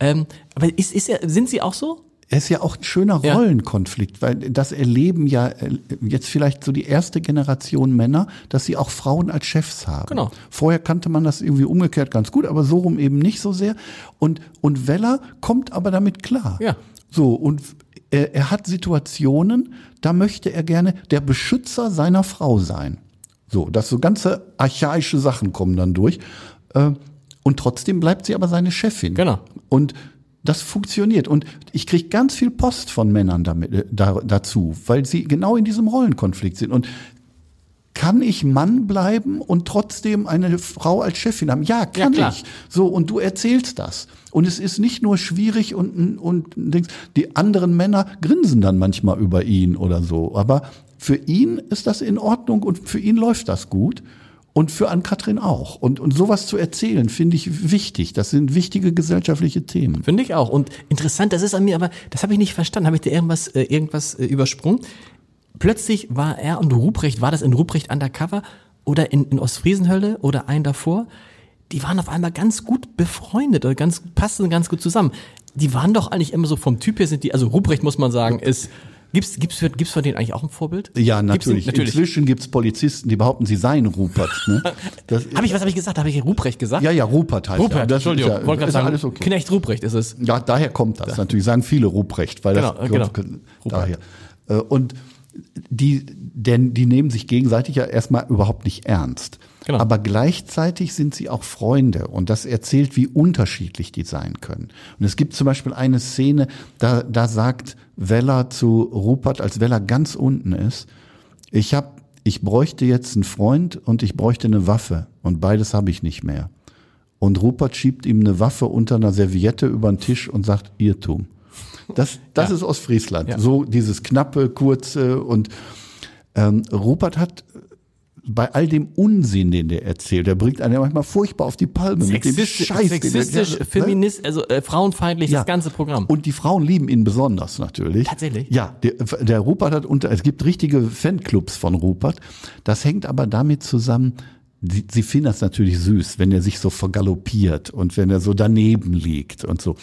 Ähm, aber ist, ist er, sind sie auch so? Es ist ja auch ein schöner. Rollenkonflikt, weil das erleben ja äh, jetzt vielleicht so die erste Generation Männer, dass sie auch Frauen als Chefs haben. Genau. Vorher kannte man das irgendwie umgekehrt ganz gut, aber so rum eben nicht so sehr. Und, und Weller kommt aber damit klar. Ja. So, und er, er hat Situationen, da möchte er gerne der Beschützer seiner Frau sein. So, dass so ganze archaische Sachen kommen dann durch. Äh, Und trotzdem bleibt sie aber seine Chefin. Genau. Und das funktioniert. Und ich kriege ganz viel Post von Männern damit, äh, da, dazu, weil sie genau in diesem Rollenkonflikt sind. Und kann ich Mann bleiben und trotzdem eine Frau als Chefin haben? Ja, kann klar. ich. So, und du erzählst das. Und es ist nicht nur schwierig und, und Dings. die anderen Männer grinsen dann manchmal über ihn oder so. Aber für ihn ist das in Ordnung und für ihn läuft das gut. Und für Ann-Kathrin auch. Und, und sowas zu erzählen, finde ich wichtig. Das sind wichtige gesellschaftliche Themen. Finde ich auch. Und interessant, das ist an mir, aber das habe ich nicht verstanden. Habe ich dir irgendwas, äh, irgendwas äh, übersprungen? Plötzlich war er und Ruprecht, war das in Ruprecht Undercover oder in, in Ostfriesenhölle oder ein davor? Die waren auf einmal ganz gut befreundet oder ganz, passten ganz gut zusammen. Die waren doch eigentlich immer so vom Typ her sind die, also Ruprecht muss man sagen, ist, gibt's, gibt's, für, gibt's von denen eigentlich auch ein Vorbild? Ja, Gibt's natürlich. den- natürlich. Inzwischen gibt's Polizisten, die behaupten, sie seien Rupert. Ne? Habe ich, was habe ich gesagt? Habe ich Ruprecht gesagt? ja, ja, Rupert heißt er. Rupert, Das Entschuldigung, ist ja, wollte gerade ja sagen, alles okay. Knecht Ruprecht ist es. Ja, daher kommt das. Natürlich sagen viele Ruprecht, weil das Genau, genau. daher. Äh, Und die, denn die nehmen sich gegenseitig ja erstmal überhaupt nicht ernst. Genau. Aber gleichzeitig sind sie auch Freunde und das erzählt, wie unterschiedlich die sein können. Und es gibt zum Beispiel eine Szene, da, da sagt Weller zu Rupert, als Weller ganz unten ist, ich hab, ich bräuchte jetzt einen Freund und ich bräuchte eine Waffe und beides habe ich nicht mehr. Und Rupert schiebt ihm eine Waffe unter einer Serviette über den Tisch und sagt Irrtum. Das, das Ja. ist Ostfriesland. Ja. So dieses knappe, kurze und ähm, Rupert hat bei all dem Unsinn, den der erzählt, der bringt einen ja manchmal furchtbar auf die Palme mit dem Sexistisch, Scheiß. den der- sexistisch ne? feminist, also äh, frauenfeindlich, Ja. das ganze Programm. Und die Frauen lieben ihn besonders natürlich. Tatsächlich? Ja, der, der Rupert hat unter, es gibt richtige Fanclubs von Rupert. Das hängt aber damit zusammen, sie, sie finden das natürlich süß, wenn er sich so vergaloppiert und wenn er so daneben liegt und so.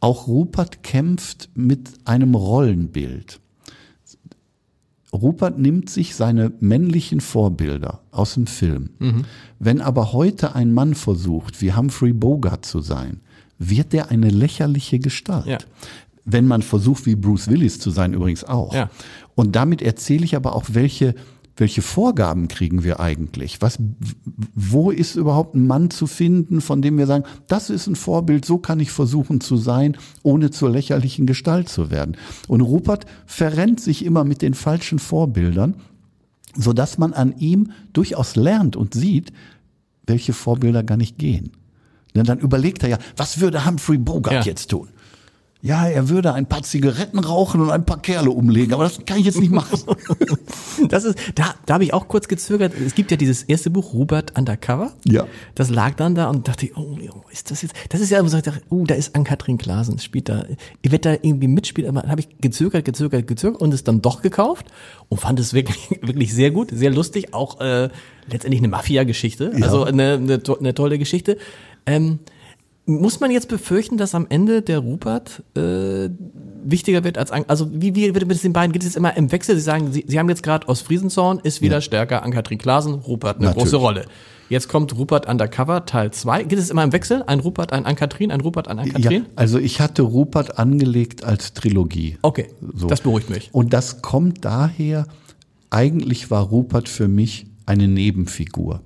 Auch Rupert kämpft mit einem Rollenbild. Rupert nimmt sich seine männlichen Vorbilder aus dem Film. Wenn aber heute ein Mann versucht, wie Humphrey Bogart zu sein, wird der eine lächerliche Gestalt. Ja. Wenn man versucht, wie Bruce Willis zu sein, übrigens auch. Ja. Und damit erzähle ich aber auch, welche, welche Vorgaben kriegen wir eigentlich? Was, wo ist überhaupt ein Mann zu finden, von dem wir sagen, das ist ein Vorbild, so kann ich versuchen zu sein, ohne zur lächerlichen Gestalt zu werden. Und Rupert verrennt sich immer mit den falschen Vorbildern, so dass man an ihm durchaus lernt und sieht, welche Vorbilder gar nicht gehen. Denn dann überlegt er ja, was würde Humphrey Bogart Ja. jetzt tun? Ja, er würde ein paar Zigaretten rauchen und ein paar Kerle umlegen, aber das kann ich jetzt nicht machen. Das ist, da, da habe ich auch kurz gezögert. Es gibt ja dieses erste Buch, Robert Undercover. Ja. Das lag dann da und dachte, oh, oh ist das jetzt, das ist ja, wo ich dachte, oh, da ist Ann-Kathrin Klasen, spielt da, ich werde da irgendwie mitspielen, aber dann habe ich gezögert, gezögert, gezögert und es dann doch gekauft und fand es wirklich, wirklich sehr gut, sehr lustig, auch äh, letztendlich eine Mafia-Geschichte, also eine, eine, eine tolle Geschichte. Ähm, muss man jetzt befürchten, dass am Ende der Rupert äh, wichtiger wird als An also wie, wie wird mit den beiden geht es jetzt immer im Wechsel? Sie sagen, Sie, Sie haben jetzt gerade aus Friesenzorn ist wieder stärker an Katrin Klasen, Rupert eine Natürlich. große Rolle. Jetzt kommt Rupert Undercover Teil 2. Geht es immer im Wechsel? Ein Rupert, ein Ann-Kathrin, ein Rupert, ein Ja, Ann-Kathrin? also ich hatte Rupert angelegt als Trilogie. Okay, So. das beruhigt mich. Und das kommt daher, eigentlich war Rupert für mich eine Nebenfigur,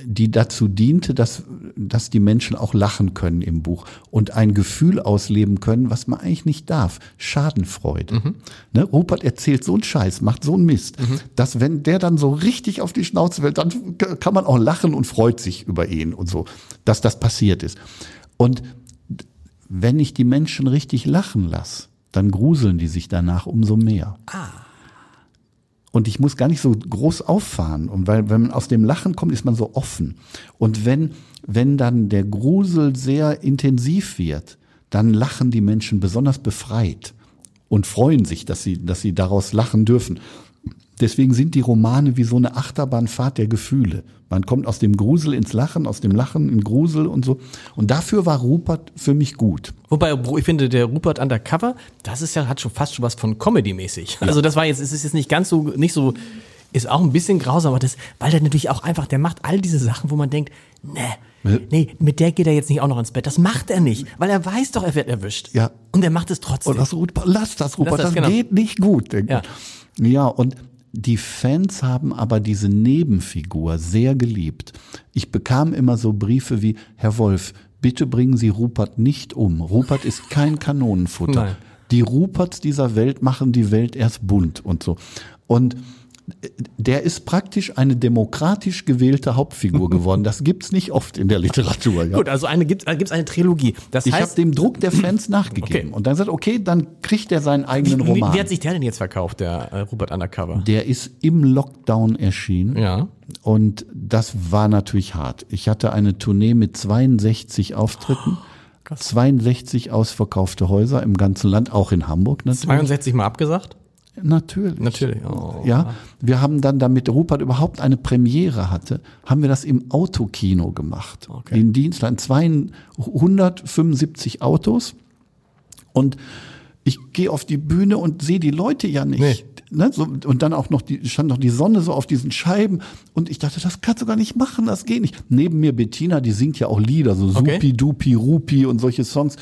die dazu diente, dass, dass die Menschen auch lachen können im Buch und ein Gefühl ausleben können, was man eigentlich nicht darf. Schadenfreude. Mhm. Ne? Rupert erzählt so einen Scheiß, macht so einen Mist, dass wenn der dann so richtig auf die Schnauze fällt, dann kann man auch lachen und freut sich über ihn und so, dass das passiert ist. Und wenn ich die Menschen richtig lachen lasse, dann gruseln die sich danach umso mehr. Und ich muss gar nicht so groß auffahren. Und weil, wenn man aus dem Lachen kommt, ist man so offen. Und wenn, wenn dann der Grusel sehr intensiv wird, dann lachen die Menschen besonders befreit und freuen sich, dass sie, dass sie daraus lachen dürfen. Deswegen sind die Romane wie so eine Achterbahnfahrt der Gefühle. Man kommt aus dem Grusel ins Lachen, aus dem Lachen in Grusel und so. Und dafür war Rupert für mich gut. Wobei, ich finde, der Rupert Undercover, das ist ja, hat schon fast schon was von Comedy-mäßig. Also das war jetzt, es ist jetzt nicht ganz so, nicht so, ist auch ein bisschen grausam, aber das, weil der natürlich auch einfach, der macht all diese Sachen, wo man denkt, nee, nee, mit der geht er jetzt nicht auch noch ins Bett. Das macht er nicht, weil er weiß doch, er wird erwischt. Ja. Und er macht es trotzdem. Und das Rupert, lass das Rupert, Lass das, das, genau. geht nicht gut. Ja. ja, und die Fans haben aber diese Nebenfigur sehr geliebt. Ich bekam immer so Briefe wie, Herr Wolf, bitte bringen Sie Rupert nicht um. Rupert ist kein Kanonenfutter. Nein. Die Ruperts dieser Welt machen die Welt erst bunt und so. Und der ist praktisch eine demokratisch gewählte Hauptfigur geworden. Das gibt's nicht oft in der Literatur. Ja. Gut, also eine gibt es eine Trilogie. Das Ich habe dem Druck der Fans nachgegeben Okay. und dann gesagt, okay, dann kriegt er seinen eigenen wie, wie, Roman. wie hat sich der denn jetzt verkauft, der äh, Rupert Undercover? Der ist im Lockdown erschienen Ja. und das war natürlich hart. Ich hatte eine Tournee mit 62 Auftritten, 62 ausverkaufte Häuser im ganzen Land, auch in Hamburg natürlich. 62 Mal abgesagt? Natürlich. Natürlich. Oh. Ja, wir haben dann, damit Rupert überhaupt eine Premiere hatte, haben wir das im Autokino gemacht. Okay. In Dienstland 275 Autos und ich gehe auf die Bühne und sehe die Leute ja nicht. Nee. Ne, so, und dann auch noch die, stand noch die Sonne so auf diesen Scheiben und ich dachte, das kannst du gar nicht machen, das geht nicht. Neben mir Bettina, die singt ja auch Lieder, so Okay. Supi, Dupi, Rupi und solche Songs.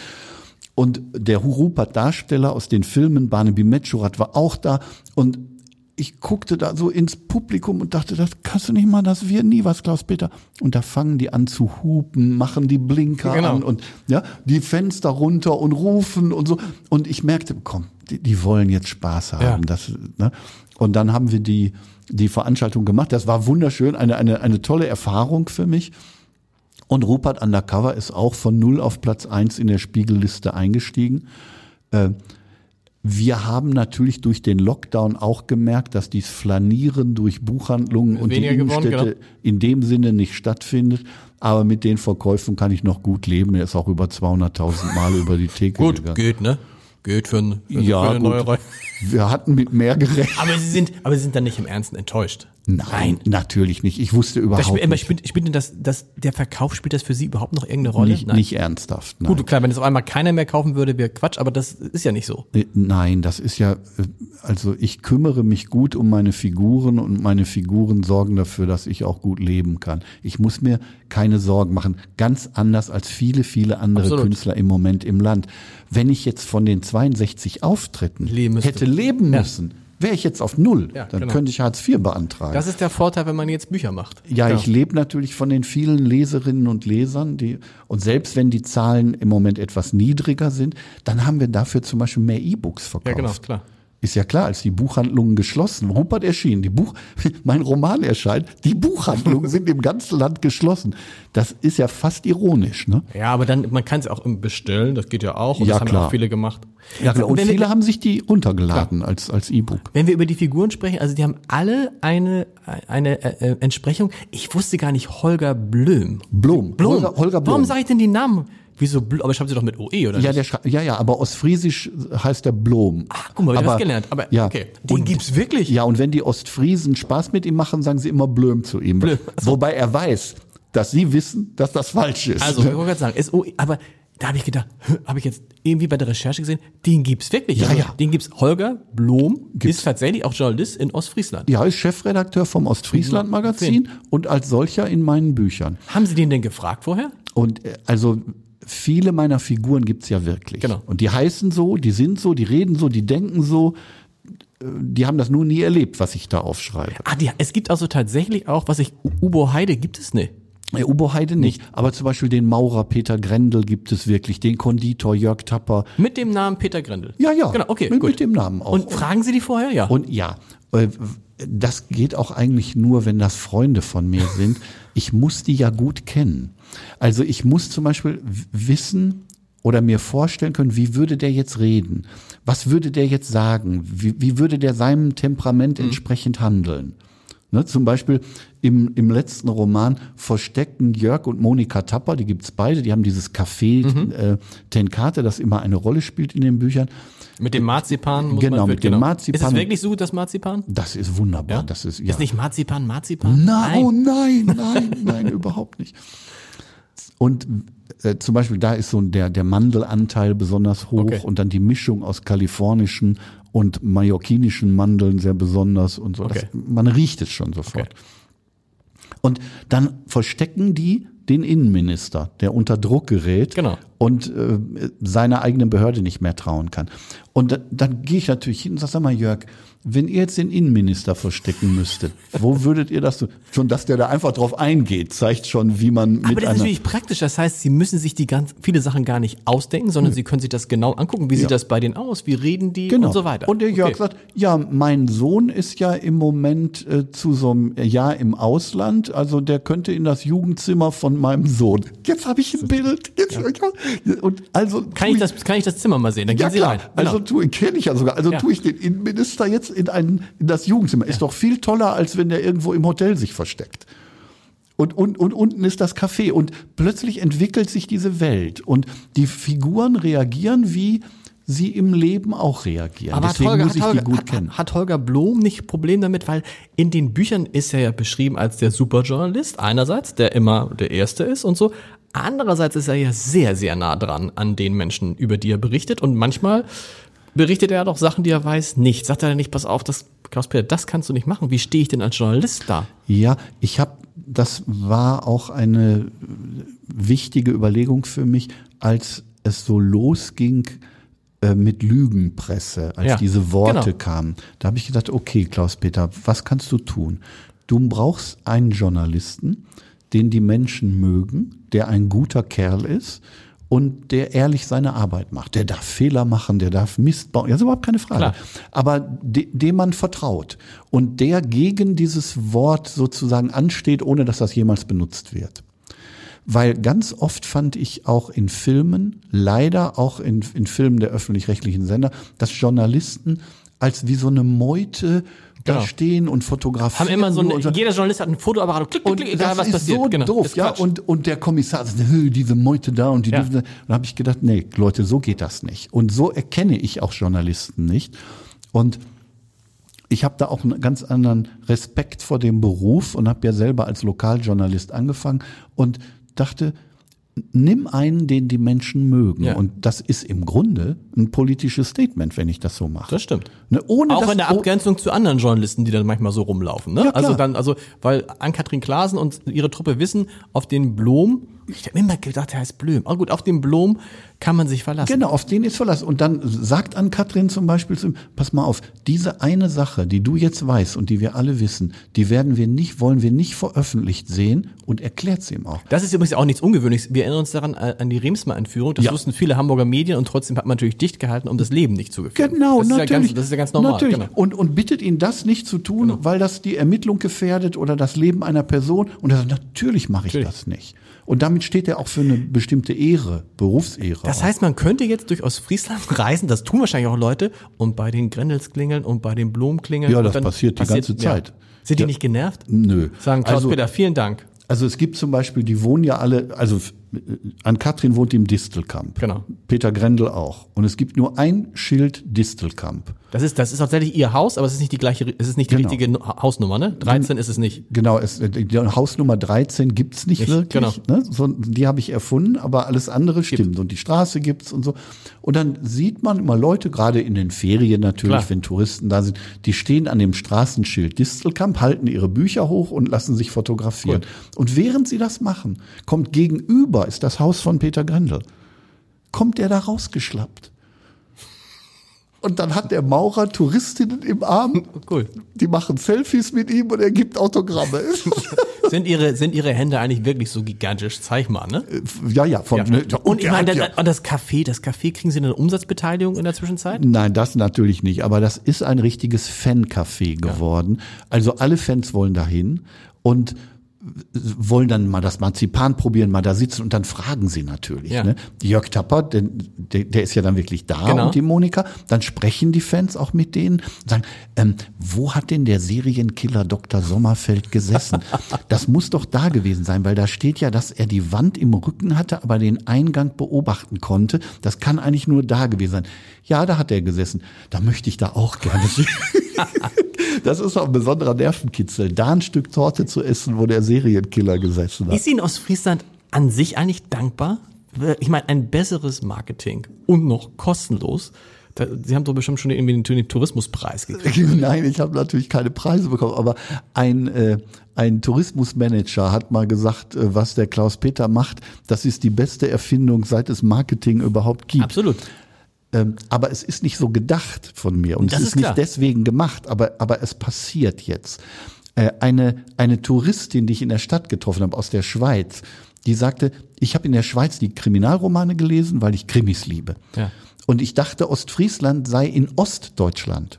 Und der Rupert-Darsteller aus den Filmen, Barnaby Metschurat, war auch da. Und ich guckte da so ins Publikum und dachte, das kannst du nicht machen, das wird nie was, Klaus-Peter. Und da fangen die an zu hupen, machen die Blinker Genau. an und ja, die Fenster runter und rufen und so. Und ich merkte, komm, die, die wollen jetzt Spaß haben. Ja. Das, ne? Und dann haben wir die, die Veranstaltung gemacht. Das war wunderschön, eine, eine, eine tolle Erfahrung für mich. Und Rupert Undercover ist auch von null auf Platz eins in der Spiegelliste eingestiegen. Äh, wir haben natürlich durch den Lockdown auch gemerkt, dass dies Flanieren durch Buchhandlungen und die weniger geworden, Innenstädte genau. in dem Sinne nicht stattfindet. Aber mit den Verkäufen kann ich noch gut leben. Er ist auch über 200.000 Mal über die Theke Gut, gegangen. geht, ne? Geht für, ein, für, Ja, für eine gut. neue Rolle. Wir hatten mit mehr gerechnet. Aber sie sind, aber sie sind dann nicht im Ernsten enttäuscht. Nein, natürlich nicht. Ich wusste überhaupt spielt, aber nicht. spielt, spielt das, das, der Verkauf, spielt das für Sie überhaupt noch irgendeine Rolle? Nicht, nicht ernsthaft. Nein. Gut, klar, wenn es auf einmal keiner mehr kaufen würde, wäre Quatsch, aber das ist ja nicht so. Äh, Nein, das ist ja, äh, also ich kümmere mich gut um meine Figuren und meine Figuren sorgen dafür, dass ich auch gut leben kann. Ich muss mir keine Sorgen machen. Ganz anders als viele, viele andere Absolut. Künstler im Moment im Land. Wenn ich jetzt von den 62 Auftritten Leben hätte leben Ja. Wäre ich jetzt auf Null. Ja, Dann genau. könnte ich Hartz IV beantragen. Das ist der Vorteil, wenn man jetzt Bücher macht. Ja, Genau. ich lebe natürlich von den vielen Leserinnen und Lesern, die und selbst wenn die Zahlen im Moment etwas niedriger sind, dann haben wir dafür zum Beispiel mehr E-Books verkauft. Ja, genau, klar. Ist ja klar, als die Buchhandlungen geschlossen, Rupert erschien, die Buch, mein Roman erscheint, die Buchhandlungen sind im ganzen Land geschlossen. Das ist ja fast ironisch, ne? Ja, aber dann, man kann es auch bestellen, das geht ja auch. Und Ja, das haben klar. auch viele gemacht. Ja, klar. Und wenn, viele wir, haben sich die runtergeladen als, als E-Book. wenn wir über die Figuren sprechen, also die haben alle eine, eine äh, äh, Entsprechung. Ich wusste gar nicht Holger Blöm. Blom. Blom. Holger, Holger Blom. Warum sage ich denn die Namen? Wieso? Aber schreiben sie doch mit OE, oder ja, nicht? der, ja, ja, aber Ostfriesisch heißt der Blom. Ach, guck mal, wir haben was gelernt. Aber ja. okay, den Und- gibt's wirklich. Ja, und wenn die Ostfriesen Spaß mit ihm machen, sagen sie immer Blöm zu ihm. Blöm, ach so. Wobei er weiß, dass sie wissen, dass das falsch ist. Also, ich wollte gerade sagen, SOE, aber da habe ich gedacht, habe ich jetzt irgendwie bei der Recherche gesehen, den gibt's wirklich. Ja, Also, ja. Den gibt's Holger Blom, Gibt's. ist tatsächlich auch Journalist in Ostfriesland. ja, ist Chefredakteur vom Ostfriesland-Magazin und als solcher in meinen Büchern. Haben Sie den denn gefragt vorher? Und äh, also viele meiner Figuren gibt's ja wirklich. Genau. Und die heißen so, die sind so, die reden so, die denken so. die haben das nur nie erlebt, was ich da aufschreibe. Ah, die, es gibt also tatsächlich auch, was ich, Ubo Heide gibt es nicht. Ja, Ubo Heide nicht, aber zum Beispiel den Maurer Peter Grendel gibt es wirklich, den Konditor Jörg Tapper. Mit dem Namen Peter Grendel. Ja, ja, Genau, okay, mit, gut. mit dem Namen auch. Und fragen Sie die vorher? Ja. Und ja, äh, das geht auch eigentlich nur, wenn das Freunde von mir sind. Ich muss die ja gut kennen. Also ich muss zum Beispiel wissen oder mir vorstellen können, wie würde der jetzt reden? Was würde der jetzt sagen? Wie, wie würde der seinem Temperament entsprechend handeln? Ne, zum Beispiel im, im letzten Roman verstecken Jörg und Monika Tapper, die gibt's beide, die haben dieses Café äh, Tenkate, das immer eine Rolle spielt in den Büchern. mit dem Marzipan muss Genau, man mit dem Marzipan. Ist es wirklich so, das Marzipan? Das ist wunderbar. Ja? Das ist, ja. Ist nicht Marzipan Marzipan? Nein, oh nein, nein, nein, überhaupt nicht. Und äh, zum Beispiel da ist so der, der Mandelanteil besonders hoch Okay. und dann die Mischung aus kalifornischen und mallorquinischen Mandeln sehr besonders und so. Okay. Das, man riecht es schon sofort. Okay. Und dann verstecken die den Innenminister, der unter Druck gerät Genau. und äh, seiner eigenen Behörde nicht mehr trauen kann. Und da, dann gehe ich natürlich hin und sage, sag mal Jörg, wenn ihr jetzt den Innenminister verstecken müsstet, wo würdet ihr das so? Schon, dass der da einfach drauf eingeht, zeigt schon, wie man mit Aber das ist natürlich praktisch. Das heißt, Sie müssen sich die ganz viele Sachen gar nicht ausdenken, sondern Sie können sich das genau angucken. Wie sieht das bei denen aus? Wie reden die Genau. und so weiter. Und der Jörg Okay. sagt, ja, mein Sohn ist ja im Moment äh, zu so einem Jahr im Ausland, also der könnte in das Jugendzimmer von meinem Sohn. Jetzt habe ich ein Bild. Jetzt, Und also kann ich das, kann ich das Zimmer mal sehen? Dann gehen ja Sie klar, rein. Genau. also tue kenne ich ja sogar. Also Ja. tue ich den Innenminister jetzt in ein in das Jugendzimmer. Ist doch viel toller, als wenn der irgendwo im Hotel sich versteckt. Und, und, und unten ist das Café. Und plötzlich entwickelt sich diese Welt. Und die Figuren reagieren, wie sie im Leben auch reagieren. Aber Deswegen Holger, muss ich hat, die Holger, gut hat, kennen. hat Holger Blom nicht Problem damit, weil in den Büchern ist er ja beschrieben als der Superjournalist einerseits, der immer der Erste ist und so. Andererseits ist er ja sehr, sehr nah dran an den Menschen, über die er berichtet und manchmal berichtet er doch Sachen, die er weiß, nicht. Sagt er dann nicht, pass auf, das, Klaus-Peter, das kannst du nicht machen. Wie stehe ich denn als Journalist da? Ja, ich habe, das war auch eine wichtige Überlegung für mich, als es so losging äh, mit Lügenpresse, als Ja, diese Worte genau. kamen. Da habe ich gedacht, okay, Klaus-Peter, was kannst du tun? Du brauchst einen Journalisten, den die Menschen mögen, der ein guter Kerl ist und der ehrlich seine Arbeit macht. Der darf Fehler machen, der darf Mist bauen. Ja, ist überhaupt keine Frage. Klar. Aber de, dem man vertraut und der gegen dieses Wort sozusagen ansteht, ohne dass das jemals benutzt wird. Weil ganz oft fand ich auch in Filmen, leider auch in, in Filmen der öffentlich-rechtlichen Sender, dass Journalisten als wie so eine Meute da Genau. stehen und fotografieren. Haben immer so ein, und jeder Journalist hat ein Fotoapparat und klick, klick, klick, egal das was ist passiert. so genau. doof, ja. Und, und der Kommissar sagt, "Hö, diese Meute da und die Ja. dürfen. Da habe ich gedacht, nee, Leute, so geht das nicht. Und so erkenne ich auch Journalisten nicht. Und ich habe da auch einen ganz anderen Respekt vor dem Beruf und habe ja selber als Lokaljournalist angefangen und dachte, nimm einen, den die Menschen mögen. Ja. Und das ist im Grunde ein politisches Statement, wenn ich das so mache. Das stimmt. Ne, ohne Auch in der oh- Abgrenzung zu anderen Journalisten, die dann manchmal so rumlaufen. Ne? Ja, also dann, also, weil Ann-Kathrin Klaasen und ihre Truppe wissen, auf den Blom, ich habe immer gedacht, er heißt Blüm. Aber gut, auf den Blom kann man sich verlassen. Genau, auf den ist Verlass. Und dann sagt an Katrin zum Beispiel zu ihm, pass mal auf, diese eine Sache, die du jetzt weißt und die wir alle wissen, die werden wir nicht, wollen wir nicht veröffentlicht sehen und erklärt sie ihm auch. Das ist übrigens auch nichts Ungewöhnliches. Wir erinnern uns daran äh, an die Remsmar-Entführung. Das Ja. wussten viele Hamburger Medien und trotzdem hat man natürlich dicht gehalten, um das Leben nicht zu gefährden. Genau, das ist natürlich. Ja ganz, das ist ja ganz normal. Natürlich. Genau. Und, und bittet ihn das nicht zu tun, weil das die Ermittlung gefährdet oder das Leben einer Person. Und er sagt, natürlich mache ich Natürlich. das nicht. Und damit steht er auch für eine bestimmte Ehre, Berufsehre. Das heißt, man könnte jetzt durch Ostfriesland reisen, das tun wahrscheinlich auch Leute, und bei den Grendels klingeln und bei den Blumen klingeln. Ja, das passiert die ganze Zeit. Sind die Ja. nicht genervt? Nö. Sagen Also- Klaus-Peter, vielen Dank. Also es gibt zum Beispiel, die wohnen ja alle, also f- an Katrin wohnt im Distelkamp. Genau. Peter Grendel auch. Und es gibt nur ein Schild Distelkamp. Das ist, das ist tatsächlich ihr Haus, aber es ist nicht die gleiche, es ist nicht die Genau. richtige Nu- Hausnummer, ne? 13 ist es nicht. Genau, es, die Hausnummer 13 gibt's nicht, Nicht, wirklich. genau. Ne? So, die habe ich erfunden, aber alles andere stimmt. Und die Straße gibt's und so. Und dann sieht man immer Leute, gerade in den Ferien natürlich, Klar. wenn Touristen da sind, die stehen an dem Straßenschild Distelkamp, halten ihre Bücher hoch und lassen sich fotografieren. Und während sie das machen, kommt gegenüber, ist das Haus von Peter Grendel, kommt der da rausgeschlappt. Und dann hat der Maurer Touristinnen im Arm. Cool. Die machen Selfies mit ihm und er gibt Autogramme. Sind ihre, sind ihre Hände eigentlich wirklich so gigantisch? Zeig mal, ne? ja, ja, von, Ja. ne, Und ich der meine, ja- und das Café, das Café, kriegen Sie eine Umsatzbeteiligung in der Zwischenzeit? Nein, das natürlich nicht. Aber das ist ein richtiges Fancafé geworden. Also alle Fans wollen dahin und wollen dann mal das Marzipan probieren, mal da sitzen und dann fragen sie natürlich. Ja. Ne? Jörg Tapper, denn, der, der ist ja dann wirklich da Genau. und die Monika. Dann sprechen die Fans auch mit denen und sagen, ähm, wo hat denn der Serienkiller Dr. Sommerfeld gesessen? das muss doch da gewesen sein, weil da steht ja, dass er die Wand im Rücken hatte, aber den Eingang beobachten konnte. Das kann eigentlich nur da gewesen sein. Ja, da hat er gesessen. Da möchte ich da auch gerne Das ist auch ein besonderer Nervenkitzel, da ein Stück Torte zu essen, wo der Serienkiller gesessen hat. Ist Ihnen Ostfriesland an sich eigentlich dankbar? Ich meine, ein besseres Marketing und noch kostenlos. Sie haben doch bestimmt schon irgendwie den, Tourismuspreis gekriegt. Nein, ich habe natürlich keine Preise bekommen, aber ein, äh, ein Tourismusmanager hat mal gesagt, äh, was der Klaus Peter macht, das ist die beste Erfindung, seit es Marketing überhaupt gibt. Absolut. Ähm, aber es ist nicht so gedacht von mir und Das es ist ist nicht deswegen gemacht, aber, aber es passiert jetzt. Äh, eine, eine Touristin, die ich in der Stadt getroffen habe aus der Schweiz, die sagte, ich habe in der Schweiz die Kriminalromane gelesen, weil ich Krimis liebe. Ja. Und ich dachte, Ostfriesland sei in Ostdeutschland.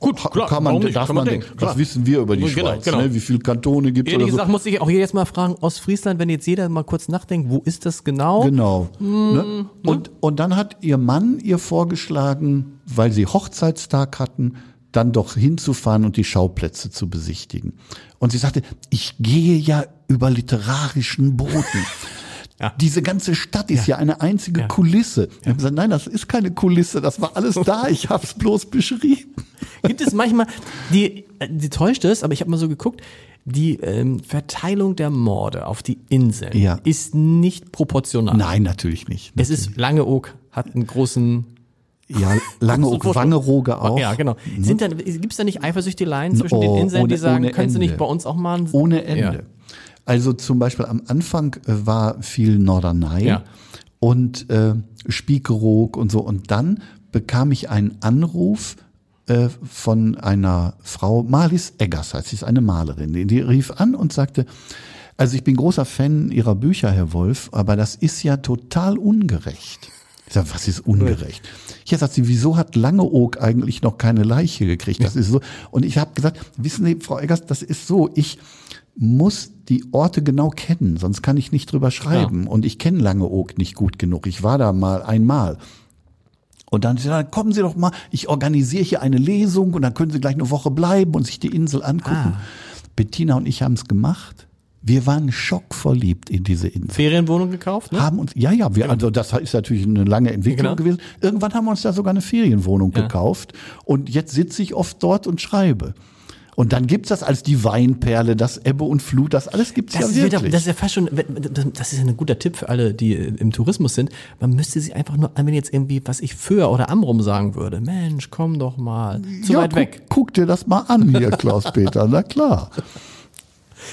Gut, klar, kann man, nicht? darf Kann man man, denken, das klar. wissen wir über die Genau, Schweiz, genau. Ne? wie viele Kantone gibt es Ehrlich oder so. gesagt muss ich auch jetzt mal fragen, Ostfriesland, wenn jetzt jeder mal kurz nachdenkt, wo ist das genau? Genau. ne? Und, und dann hat ihr Mann ihr vorgeschlagen, weil sie Hochzeitstag hatten, dann doch hinzufahren und die Schauplätze zu besichtigen. Und sie sagte, ich gehe ja über literarischen Boden. Ja. Diese ganze Stadt ist ja, eine einzige Ja. Kulisse. Ich hab gesagt, nein, das ist keine Kulisse, das war alles da, ich hab's bloß beschrieben. Gibt es manchmal, die, die täuscht es, aber ich habe mal so geguckt, die ähm, Verteilung der Morde auf die Inseln Ja. ist nicht proportional. Nein, natürlich nicht. Es ist Langeoog hat einen großen Ja, Langeoog, So- Wangerooge auch. Ja, genau. Sind dann, gibt es da nicht Eifersüchteleien zwischen den Oh, Inseln, die ohne- sagen, ohne können Sie nicht bei uns auch mal Ohne Ende. Ja. Also zum Beispiel am Anfang äh, war viel Norderney Ja. und äh, Spiekeroog und so. Und dann bekam ich einen Anruf äh, von einer Frau, Marlies Eggers heißt sie, ist eine Malerin. Die, die rief an und sagte, also ich bin großer Fan Ihrer Bücher, Herr Wolf, aber das ist ja total ungerecht. Ich sag, was ist ungerecht? Hier sagt sie, wieso hat Langeoog eigentlich noch keine Leiche gekriegt? Das ist so. Und ich habe gesagt, wissen Sie, Frau Eggers, das ist so. Ich muss die Orte genau kennen, sonst kann ich nicht drüber schreiben. Und ich kenne Langeoog nicht gut genug. Ich war da mal einmal. Und dann, dann kommen Sie doch mal, ich organisiere hier eine Lesung und dann können Sie gleich eine Woche bleiben und sich die Insel angucken. Ah. Bettina und ich haben es gemacht. Wir waren schockverliebt in diese Insel. Ferienwohnung gekauft? Ne? Haben uns, ja, ja, wir, also das ist natürlich eine lange Entwicklung Genau. gewesen. Irgendwann haben wir uns da sogar eine Ferienwohnung Ja. gekauft und jetzt sitze ich oft dort und schreibe. Und dann gibt's das als die Weinperle, das Ebbe und Flut, das alles gibt's Das, ja wirklich. wieder, das ist ja fast schon, das ist ja ein guter Tipp für alle, die im Tourismus sind. Man müsste sich einfach nur, wenn jetzt irgendwie, was ich für oder Amrum sagen würde, Mensch, komm doch mal, zu ja, weit guck, weg. Guck dir das mal an hier, Klaus-Peter, na klar.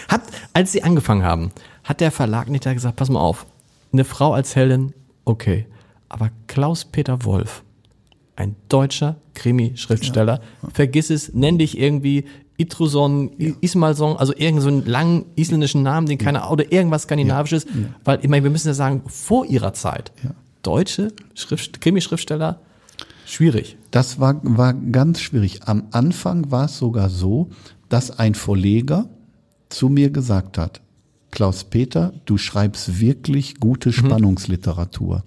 Hat, als sie angefangen haben, hat der Verlag nicht da gesagt, pass mal auf, eine Frau als Heldin, okay, aber Klaus-Peter Wolf, ein deutscher Krimi-Schriftsteller, vergiss es, nenn dich irgendwie Itruson, Ismalson, also irgendeinen so einen langen isländischen Namen, den keiner, oder irgendwas Skandinavisches, weil, ich meine, wir müssen ja sagen, vor ihrer Zeit, deutsche Schrift, Krimi-Schriftsteller, schwierig. Das war, war ganz schwierig. Am Anfang war es sogar so, dass ein Verleger zu mir gesagt hat, Klaus Peter, du schreibst wirklich gute Spannungsliteratur.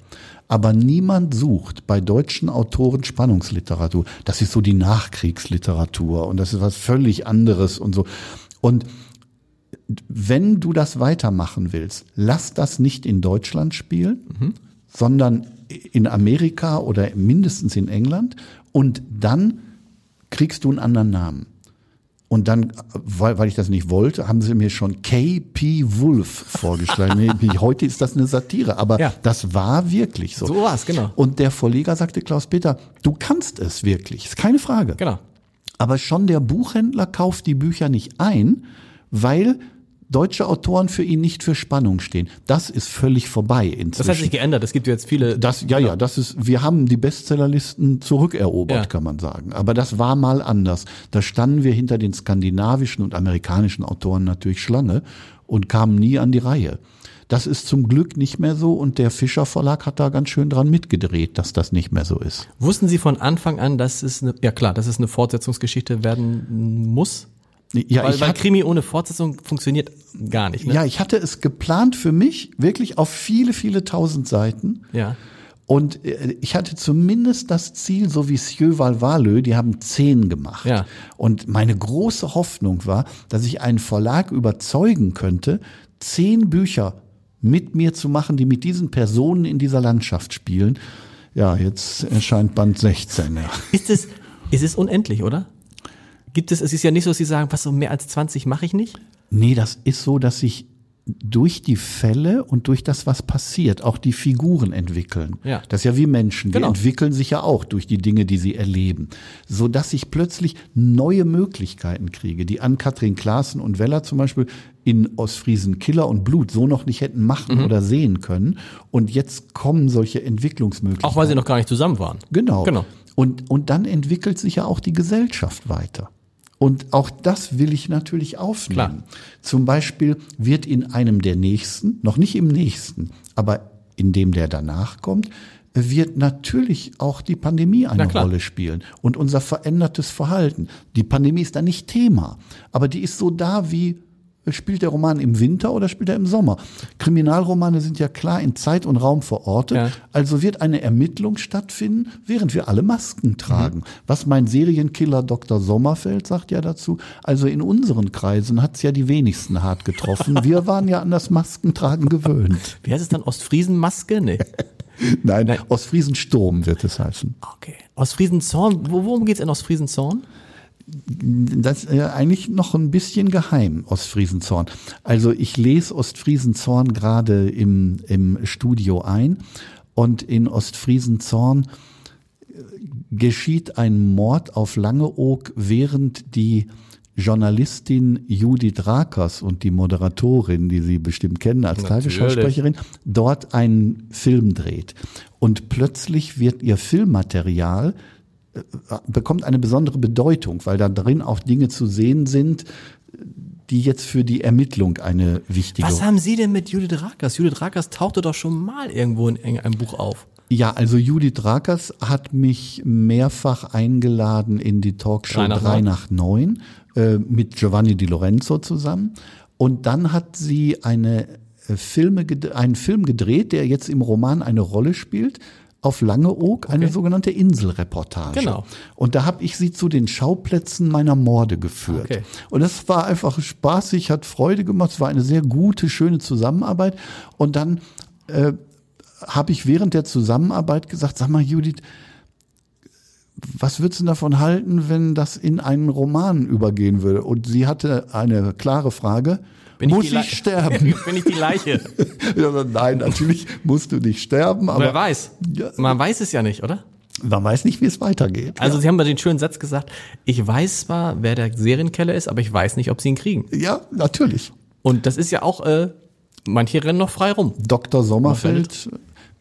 Aber niemand sucht bei deutschen Autoren Spannungsliteratur. Das ist so die Nachkriegsliteratur und das ist was völlig anderes und so. Und wenn du das weitermachen willst, lass das nicht in Deutschland spielen, sondern in Amerika oder mindestens in England und dann kriegst du einen anderen Namen. Und dann, weil, weil ich das nicht wollte, haben sie mir schon K.P. Wolf vorgeschlagen. Heute ist das eine Satire, aber Ja. das war wirklich so. So war's, genau. Und der Verleger sagte, Klaus-Peter, du kannst es wirklich, ist keine Frage. Genau. Aber schon der Buchhändler kauft die Bücher nicht ein, weil deutsche Autoren für ihn nicht für Spannung stehen. Das ist völlig vorbei inzwischen. Das hat sich geändert. Es gibt jetzt viele. Das, ja, ja, das ist, wir haben die Bestsellerlisten zurückerobert, Ja. kann man sagen. Aber das war mal anders. Da standen wir hinter den skandinavischen und amerikanischen Autoren natürlich Schlange und kamen nie an die Reihe. Das ist zum Glück nicht mehr so und der Fischer Verlag hat da ganz schön dran mitgedreht, dass das nicht mehr so ist. Wussten Sie von Anfang an, dass es eine, ja klar, dass es eine Fortsetzungsgeschichte werden muss? Ja, weil, ich weil Krimi ohne Fortsetzung funktioniert gar nicht. Ne? Ja, ich hatte es geplant für mich, wirklich auf viele, viele tausend Seiten. ja. Und äh, ich hatte zumindest das Ziel, so wie Sieux Valvalö, die haben zehn gemacht. Ja. Und meine große Hoffnung war, dass ich einen Verlag überzeugen könnte, zehn Bücher mit mir zu machen, die mit diesen Personen in dieser Landschaft spielen. Ja, jetzt erscheint Band 16. Ja. Ist es, ist es unendlich, oder? Gibt es, es ist ja nicht so, dass Sie sagen, was so mehr als 20 mache ich nicht? Nee, das ist so, dass sich durch die Fälle und durch das, was passiert, auch die Figuren entwickeln. Ja. Das ist ja wie Menschen, die Genau. entwickeln sich ja auch durch die Dinge, die sie erleben. So dass ich plötzlich neue Möglichkeiten kriege, die an Katrin Klaassen und Weller zum Beispiel in Ostfriesen Killer und Blut so noch nicht hätten machen Mhm. oder sehen können. Und jetzt kommen solche Entwicklungsmöglichkeiten. Auch weil Sie noch gar nicht zusammen waren. Genau. Genau. Und, und dann entwickelt sich ja auch die Gesellschaft weiter. Und auch das will ich natürlich aufnehmen. Klar. Zum Beispiel wird in einem der nächsten, noch nicht im nächsten, aber in dem der danach kommt, wird natürlich auch die Pandemie eine. Rolle spielen und unser verändertes Verhalten. Die Pandemie ist da nicht Thema, aber die ist so da wie Spielt der Roman im Winter oder spielt er im Sommer? Kriminalromane sind ja klar in Zeit und Raum verortet. Ja. Also wird eine Ermittlung stattfinden, während wir alle Masken tragen. Was mein Serienkiller Dr. Sommerfeld sagt ja dazu. Also in unseren Kreisen hat's ja die wenigsten hart getroffen. Wir waren ja an das Maskentragen gewöhnt. Wie heißt es dann? Ostfriesenmaske? Nee. Nein, Ostfriesensturm wird es heißen. Okay. Ostfriesenzorn, wo, worum geht's in Ostfriesenzorn? Das ist äh, eigentlich noch ein bisschen geheim, Ostfriesenzorn. Also ich lese Ostfriesenzorn gerade im, im Studio ein und in Ostfriesenzorn äh, geschieht ein Mord auf Langeoog, während die Journalistin Judith Rakers und die Moderatorin, die Sie bestimmt kennen als. Tagesschausprecherin, dort einen Film dreht. Und plötzlich wird ihr Filmmaterial bekommt eine besondere Bedeutung, weil da drin auch Dinge zu sehen sind, die jetzt für die Ermittlung eine wichtige Was haben Sie denn mit Judith Rakers? Judith Rakers tauchte doch schon mal irgendwo in irgendeinem Buch auf. Ja, also Judith Rakers hat mich mehrfach eingeladen in die Talkshow Drei nach 3 neun. nach 9 äh, mit Giovanni Di Lorenzo zusammen. Und dann hat sie eine äh, Filme, einen Film gedreht, der jetzt im Roman eine Rolle spielt. Auf Langeoog, eine sogenannte Inselreportage. Genau. Und da habe ich sie zu den Schauplätzen meiner Morde geführt. Okay. Und das war einfach spaßig, hat Freude gemacht. Es war eine sehr gute, schöne Zusammenarbeit. Und dann äh, habe ich während der Zusammenarbeit gesagt, sag mal, Judith, was würdest du davon halten, wenn das in einen Roman übergehen würde? Und sie hatte eine klare Frage. Bin muss Le- ich sterben? Bin ich die Leiche? ja, nein, natürlich musst du nicht sterben, aber Wer weiß? Ja. Man weiß es ja nicht, oder? man weiß nicht, wie es weitergeht. Also Sie haben bei den schönen Satz gesagt, ich weiß zwar, wer der Serienkeller ist, aber ich weiß nicht, ob Sie ihn kriegen. ja, natürlich. Und das ist ja auch, äh, manche rennen noch frei rum. Dr. Sommerfeld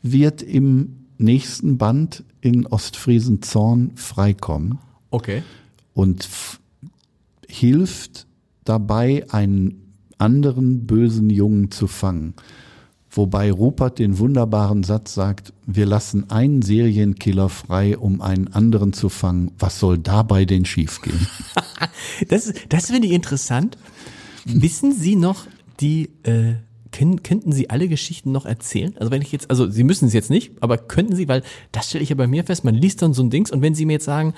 wird im nächsten Band in Ostfriesen-Zorn freikommen Okay. und hilft dabei, einen anderen bösen Jungen zu fangen. Wobei Rupert den wunderbaren Satz sagt, wir lassen einen Serienkiller frei, um einen anderen zu fangen. Was soll dabei denn schiefgehen? Das, das finde ich interessant. Wissen Sie noch die, äh, können, könnten Sie alle Geschichten noch erzählen? Also wenn ich jetzt, also Sie müssen es jetzt nicht, aber könnten Sie, weil das stelle ich ja bei mir fest, man liest dann so ein Dings und wenn Sie mir jetzt sagen,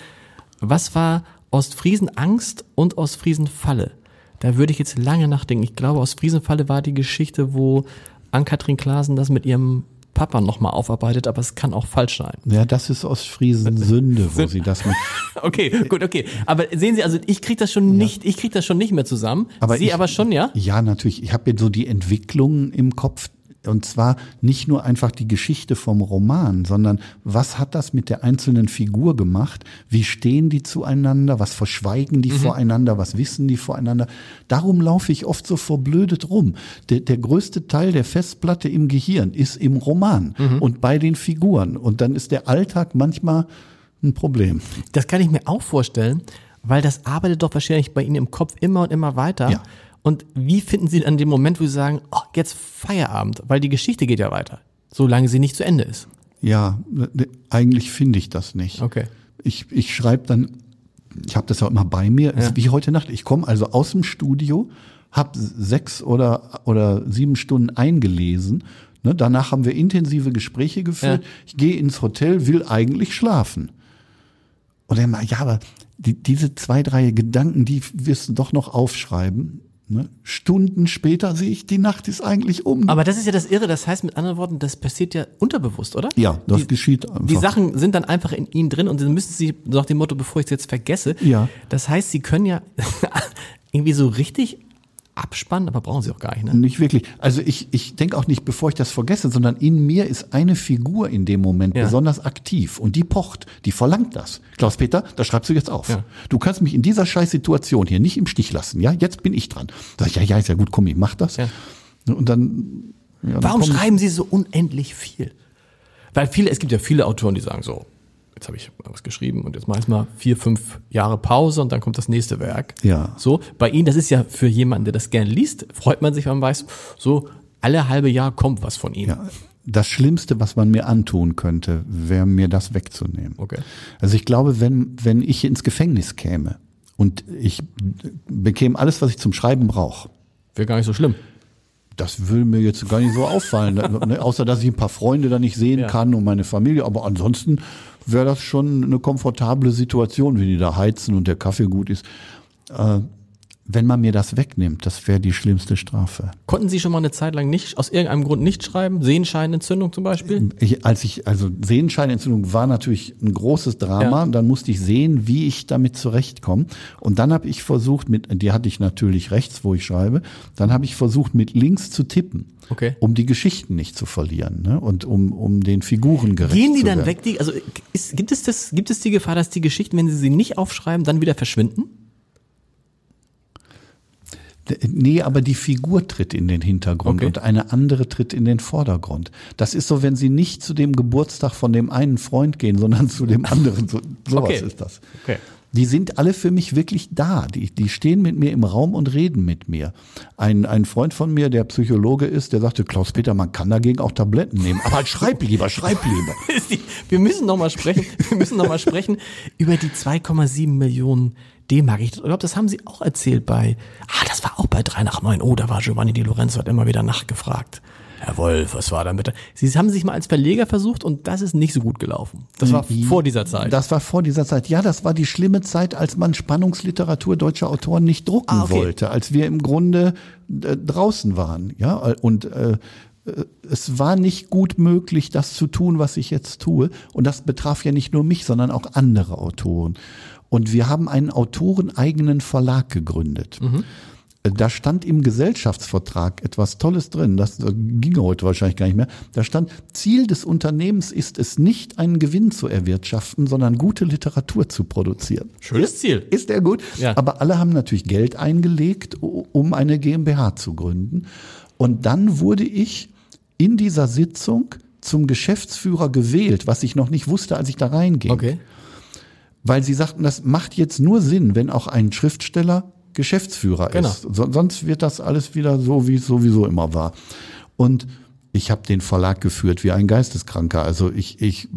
was war Ostfriesen Angst und Ostfriesen Falle? Da würde ich jetzt lange nachdenken. Ich glaube, Ostfriesen Falle war die Geschichte, wo Ann-Kathrin Klaasen das mit ihrem Papa nochmal aufarbeitet, aber es kann auch falsch sein. Ja, das ist Ostfriesen Sünde, wo sie das mit. Okay, gut, okay. Aber sehen Sie, also ich krieg das schon nicht, ich krieg das schon nicht mehr zusammen. Aber Sie ich- aber schon, ja? Ja, natürlich. Ich habe jetzt so die Entwicklungen im Kopf. Und zwar nicht nur einfach die Geschichte vom Roman, sondern was hat das mit der einzelnen Figur gemacht? Wie stehen die zueinander? Was verschweigen die mhm. voreinander? Was wissen die voreinander? Darum laufe ich oft so verblödet rum. Der, der größte Teil der Festplatte im Gehirn ist im Roman mhm. und bei den Figuren. Und dann ist der Alltag manchmal ein Problem. Das kann ich mir auch vorstellen, weil das arbeitet doch wahrscheinlich bei Ihnen im Kopf immer und immer weiter. Ja. Und wie finden Sie dann den Moment, wo Sie sagen, oh, jetzt Feierabend, weil die Geschichte geht ja weiter, solange sie nicht zu Ende ist? Ja, ne, eigentlich finde ich das nicht. Okay. Ich, ich schreibe dann, ich habe das auch immer bei mir, ja. wie heute Nacht. Ich komme also aus dem Studio, habe sechs oder, oder sieben Stunden eingelesen. Ne, danach haben wir intensive Gespräche geführt. Ja. Ich gehe ins Hotel, will eigentlich schlafen. Und er mal, ja, aber die, diese zwei, drei Gedanken, die wirst du doch noch aufschreiben. Ne? Stunden später sehe ich, die Nacht ist eigentlich um. Aber das ist ja das Irre, das heißt mit anderen Worten, das passiert ja unterbewusst, oder? Ja, das die, geschieht einfach. Die Sachen sind dann einfach in Ihnen drin und dann müssen Sie nach dem Motto, bevor ich es jetzt vergesse. Ja. Das heißt, Sie können ja irgendwie so richtig abspannen, aber brauchen sie auch gar nicht. Ne? Nicht wirklich. Also ich, ich denke auch nicht, bevor ich das vergesse, sondern in mir ist eine Figur in dem Moment ja. besonders aktiv und die pocht, die verlangt das. Klaus-Peter, das schreibst du jetzt auf. Ja. Du kannst mich in dieser scheiß Situation hier nicht im Stich lassen. Ja, jetzt bin ich dran. Sag ich, ja, ja, ist ja gut, komm, ich mach das. Ja. Und dann. Ja, Warum dann schreiben Sie so unendlich viel? Weil viele, es gibt ja viele Autoren, die sagen so, jetzt habe ich was geschrieben und jetzt mache ich mal vier, fünf Jahre Pause und dann kommt das nächste Werk. Ja. So, bei Ihnen, das ist ja für jemanden, der das gerne liest, freut man sich, wenn man weiß, so alle halbe Jahr kommt was von Ihnen. Ja. Das Schlimmste, was man mir antun könnte, wäre mir das wegzunehmen. Okay. Also ich glaube, wenn, wenn ich ins Gefängnis käme und ich bekäme alles, was ich zum Schreiben brauche. Wäre gar nicht so schlimm das will mir jetzt gar nicht so auffallen, ne? außer dass ich ein paar Freunde da nicht sehen ja. kann und meine Familie. Aber ansonsten wäre das schon eine komfortable Situation, wenn die da heizen und der Kaffee gut ist. Äh, wenn man mir das wegnimmt, das wäre die schlimmste Strafe. Konnten Sie schon mal eine Zeit lang nicht, aus irgendeinem Grund nicht schreiben? Sehenscheinentzündung zum Beispiel? Ich, als ich, also Sehenscheinentzündung war natürlich ein großes Drama. Ja. Dann musste ich sehen, wie ich damit zurechtkomme. Und dann habe ich versucht, mit, die hatte ich natürlich rechts, wo ich schreibe, dann habe ich versucht, mit links zu tippen. Okay. Um die Geschichten nicht zu verlieren ne? und um, um den Figuren gerecht Gehen die dann weg? Die, also ist, gibt, es das, gibt es die Gefahr, dass die Geschichten, wenn Sie sie nicht aufschreiben, dann wieder verschwinden? Nee, aber die Figur tritt in den Hintergrund okay. und eine andere tritt in den Vordergrund. Das ist so, wenn sie nicht zu dem Geburtstag von dem einen Freund gehen, sondern zu dem anderen. So, sowas okay. ist das. Okay. Die sind alle für mich wirklich da. Die, die stehen mit mir im Raum und reden mit mir. Ein, ein Freund von mir, der Psychologe ist, der sagte, Klaus Peter, man kann dagegen auch Tabletten nehmen. Aber schreib lieber, schreib lieber. wir müssen noch mal sprechen, wir müssen noch mal sprechen über die 2,7 Millionen D-Mark. Ich glaube, das haben Sie auch erzählt bei, ah, das war auch bei 3 nach 9. Oh, da war Giovanni Di Lorenzo, hat immer wieder nachgefragt. Herr Wolf, was war da mit? Sie haben sich mal als Verleger versucht und das ist nicht so gut gelaufen. Das war vor dieser Zeit. Das war vor dieser Zeit. Ja, das war die schlimme Zeit, als man Spannungsliteratur deutscher Autoren nicht drucken ah, okay. wollte, als wir im Grunde äh, draußen waren. Ja, und äh, äh, es war nicht gut möglich, das zu tun, was ich jetzt tue. Und das betraf ja nicht nur mich, sondern auch andere Autoren. Und wir haben einen autoreneigenen Verlag gegründet. Mhm. Da stand im Gesellschaftsvertrag etwas Tolles drin, das ging heute wahrscheinlich gar nicht mehr. Da stand, Ziel des Unternehmens ist es nicht, einen Gewinn zu erwirtschaften, sondern gute Literatur zu produzieren. Schönes Ziel. Ist der gut? Ja. Aber alle haben natürlich Geld eingelegt, um eine GmbH zu gründen. Und dann wurde ich in dieser Sitzung zum Geschäftsführer gewählt, was ich noch nicht wusste, als ich da reinging. Okay weil sie sagten, das macht jetzt nur Sinn, wenn auch ein Schriftsteller Geschäftsführer genau. ist. So, sonst wird das alles wieder so, wie es sowieso immer war. Und ich habe den Verlag geführt wie ein Geisteskranker. Also ich, ich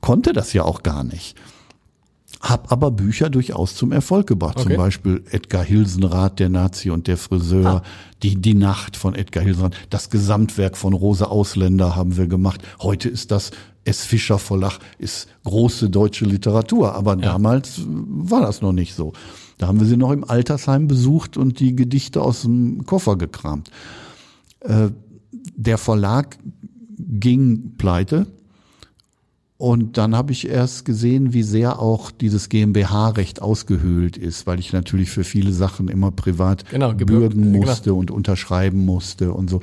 konnte das ja auch gar nicht. Hab aber Bücher durchaus zum Erfolg gebracht. Okay. Zum Beispiel Edgar Hilsenrath, der Nazi und der Friseur, ah. die, die Nacht von Edgar Hilsenrath, das Gesamtwerk von Rosa Ausländer haben wir gemacht. Heute ist das S. Fischer Verlag, ist große deutsche Literatur, aber ja. damals war das noch nicht so. Da haben wir sie noch im Altersheim besucht und die Gedichte aus dem Koffer gekramt. Äh, der Verlag ging pleite und dann habe ich erst gesehen, wie sehr auch dieses GmbH-Recht ausgehöhlt ist, weil ich natürlich für viele Sachen immer privat genau, bürgen musste genau. und unterschreiben musste und so.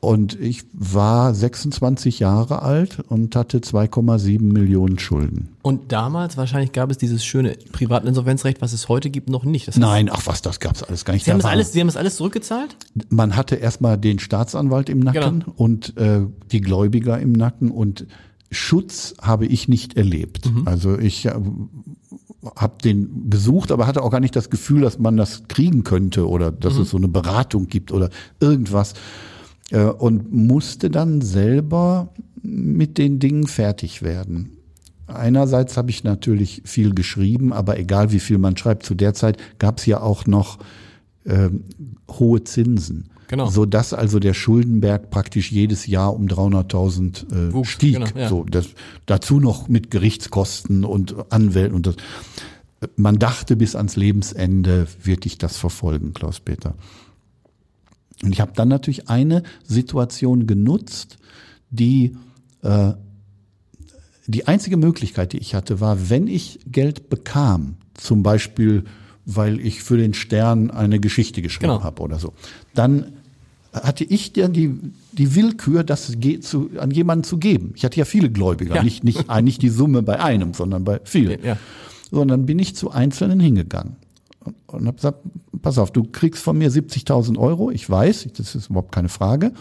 Und ich war 26 Jahre alt und hatte 2,7 Millionen Schulden. Und damals wahrscheinlich gab es dieses schöne Privatinsolvenzrecht, was es heute gibt, noch nicht. Das heißt, Nein, ach was, das gab's alles gar nicht. Sie haben, war- alles, Sie haben das alles zurückgezahlt? man hatte erstmal den Staatsanwalt im Nacken Genau. und äh, die Gläubiger im Nacken und Schutz habe ich nicht erlebt. Also ich äh, habe den gesucht, aber hatte auch gar nicht das Gefühl, dass man das kriegen könnte oder dass es so eine Beratung gibt oder irgendwas. Äh, und musste dann selber mit den Dingen fertig werden. Einerseits habe ich natürlich viel geschrieben, aber egal wie viel man schreibt, zu der Zeit gab es ja auch noch ähm, hohe Zinsen. Genau. So dass also der Schuldenberg praktisch jedes Jahr um 300.000 äh, Wuchs, stieg. genau, ja. So, das, dazu noch mit Gerichtskosten und Anwälten und das. Man dachte, bis ans Lebensende wird dich das verfolgen, Klaus-Peter. Und ich habe dann natürlich eine Situation genutzt, die äh, die einzige Möglichkeit, die ich hatte, war, wenn ich Geld bekam, zum Beispiel, weil ich für den Stern eine Geschichte geschrieben Genau. habe oder so, dann hatte ich dann die, die Willkür, das zu, an jemanden zu geben. Ich hatte ja viele Gläubiger, Ja. nicht, nicht, nicht die Summe bei einem, sondern bei vielen. Ja. So, und dann bin ich zu Einzelnen hingegangen und, habe gesagt, pass auf, du kriegst von mir 70.000 Euro, ich weiß, das ist überhaupt keine Frage,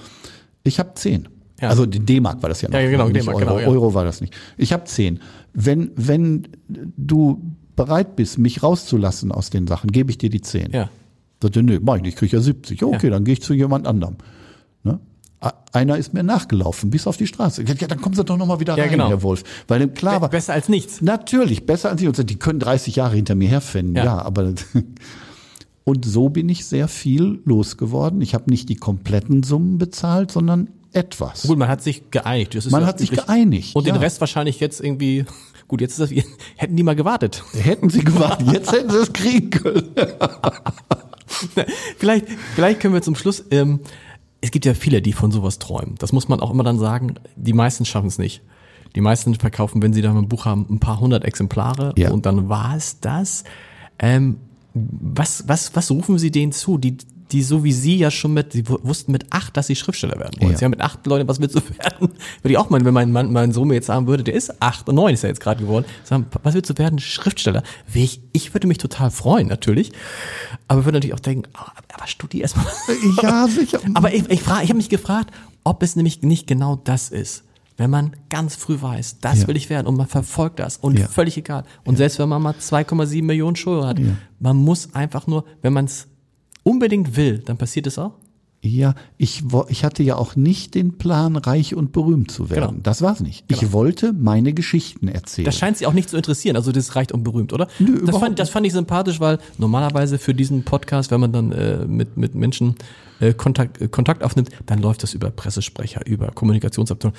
ich habe 10. Ja. Also die D-Mark war das ja noch, Ja, genau, nicht D-Mark, Euro, genau, ja. Euro war das nicht. Ich habe 10. Wenn, wenn du bereit bist, mich rauszulassen aus den Sachen, gebe ich dir die 10. Ja. Sagte, nö, mach ich nicht, ich krieg ja 70. Ja, okay, Ja. dann gehe ich zu jemand anderem. Ne? Einer ist mir nachgelaufen, bis auf die Straße. Ja, dann kommen Sie doch noch mal wieder Ja, rein, genau. Herr Wolf. Weil dem klar war, Besser als nichts. Natürlich, besser als ich. Und die können 30 Jahre hinter mir herfennen, ja, Ja. aber. Und so bin ich sehr viel losgeworden. Ich habe nicht die kompletten Summen bezahlt, sondern etwas. Gut, man hat sich geeinigt. Man ja hat sich geeinigt, Und den ja. Rest wahrscheinlich jetzt irgendwie, gut, jetzt ist das, hätten die mal gewartet. Hätten sie gewartet, jetzt hätten sie es kriegen können. vielleicht, vielleicht können wir zum Schluss, ähm, es gibt ja viele, die von sowas träumen. Das muss man auch immer dann sagen. Die meisten schaffen es nicht. Die meisten verkaufen, wenn sie da ein Buch haben, ein paar hundert Exemplare Ja. und dann war es das. Ähm, was, was, was rufen Sie denen zu, die, die so wie Sie ja schon mit, Sie wu- wussten mit acht, dass Sie Schriftsteller werden wollen. Ja. Sie haben mit acht Leute, was willst du werden? Würde ich auch meinen, wenn mein Mann, mein Sohn mir jetzt sagen würde, der ist acht und neun ist er jetzt gerade geworden, sagen, was willst du werden? Schriftsteller. Ich, ich würde mich total freuen, natürlich. Aber würde natürlich auch denken, ah, aber studier erstmal. Ja, sicher. Aber ich, ich, frage, ich habe mich gefragt, ob es nämlich nicht genau das ist. Wenn man ganz früh weiß, das Ja. will ich werden und man verfolgt das und Ja. völlig egal. Und selbst wenn man mal 2,7 Millionen Schulden hat, man muss einfach nur, wenn man es unbedingt will, dann passiert es auch. Ja, ich, ich hatte ja auch nicht den Plan, reich und berühmt zu werden. Genau. Das war's nicht. Ich wollte meine Geschichten erzählen. Das scheint sie auch nicht zu interessieren. Also das reicht und berühmt, oder? Nö, das, fand, das fand ich sympathisch, weil normalerweise für diesen Podcast, wenn man dann äh, mit, mit Menschen äh, Kontakt, äh, Kontakt aufnimmt, dann läuft das über Pressesprecher, über Kommunikationsabteilung.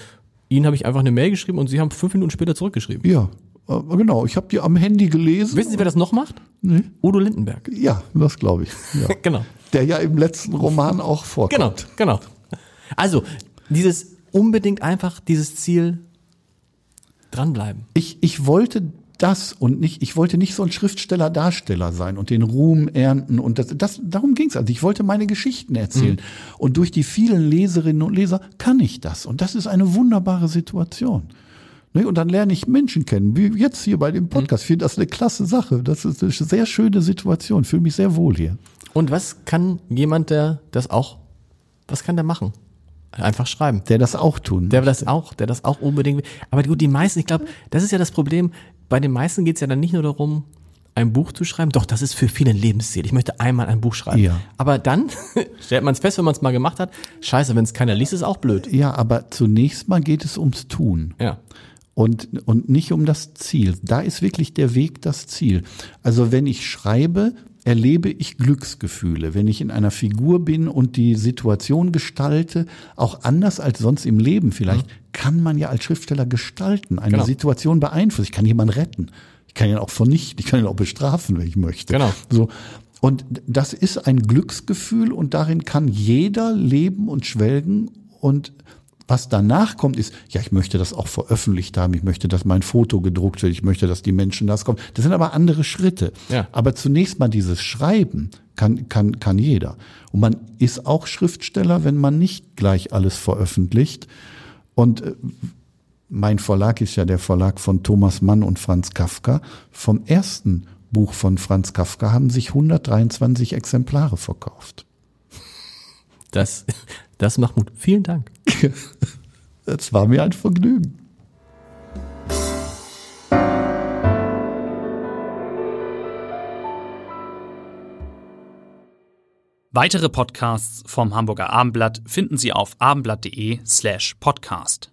Ihnen habe ich einfach eine Mail geschrieben und Sie haben fünf Minuten später zurückgeschrieben. ja, genau. Ich habe die am Handy gelesen. Wissen Sie, wer das noch macht? Udo Lindenberg. Ja, das glaube ich. Ja. Genau. Der ja im letzten Roman auch vorkommt. Genau, genau. Also, dieses unbedingt einfach, dieses Ziel dranbleiben. Ich, ich wollte das und nicht, ich wollte nicht so ein Schriftsteller-Darsteller sein und den Ruhm ernten und das, das darum ging's. Also ich wollte meine Geschichten erzählen. Mhm. Und durch die vielen Leserinnen und Leser kann ich das. Und das ist eine wunderbare Situation. Ne, Und dann lerne ich Menschen kennen, wie jetzt hier bei dem Podcast. Ich finde das eine klasse Sache. Das ist eine sehr schöne Situation. Fühle mich sehr wohl hier. Und was kann jemand, der das auch, was kann der machen? Einfach schreiben. Der das auch tun. Der das auch, der das auch unbedingt will. Aber gut, die meisten, ich glaube, das ist ja das Problem. Bei den meisten geht es ja dann nicht nur darum, ein Buch zu schreiben. Doch, das ist für viele ein Lebensziel. Ich möchte einmal ein Buch schreiben. Ja. Aber dann stellt man es fest, wenn man es mal gemacht hat. Scheiße, wenn es keiner liest, ist auch blöd. ja, aber zunächst mal geht es ums Tun. Ja. Und, und nicht um das Ziel. Da ist wirklich der Weg das Ziel. Also wenn ich schreibe, erlebe ich Glücksgefühle. Wenn ich in einer Figur bin und die Situation gestalte, auch anders als sonst im Leben vielleicht, kann man ja als Schriftsteller gestalten, eine Genau. Situation beeinflussen. Ich kann jemanden retten. Ich kann ihn auch vernichten. Ich kann ihn auch bestrafen, wenn ich möchte. Genau. So. Und das ist ein Glücksgefühl und darin kann jeder leben und schwelgen und was danach kommt, ist, ja, ich möchte das auch veröffentlicht haben, ich möchte, dass mein Foto gedruckt wird, ich möchte, dass die Menschen das kommen. Das sind aber andere Schritte. Ja. Aber zunächst mal dieses Schreiben Kann, kann, kann jeder. Und man ist auch Schriftsteller, wenn man nicht gleich alles veröffentlicht. Und äh, mein Verlag ist ja der Verlag von Thomas Mann und Franz Kafka. Vom ersten Buch von Franz Kafka haben sich 123 Exemplare verkauft. Das, das macht Mut. Vielen Dank. Es war mir ein Vergnügen. Weitere Podcasts vom Hamburger Abendblatt finden Sie auf abendblatt.de slash podcast.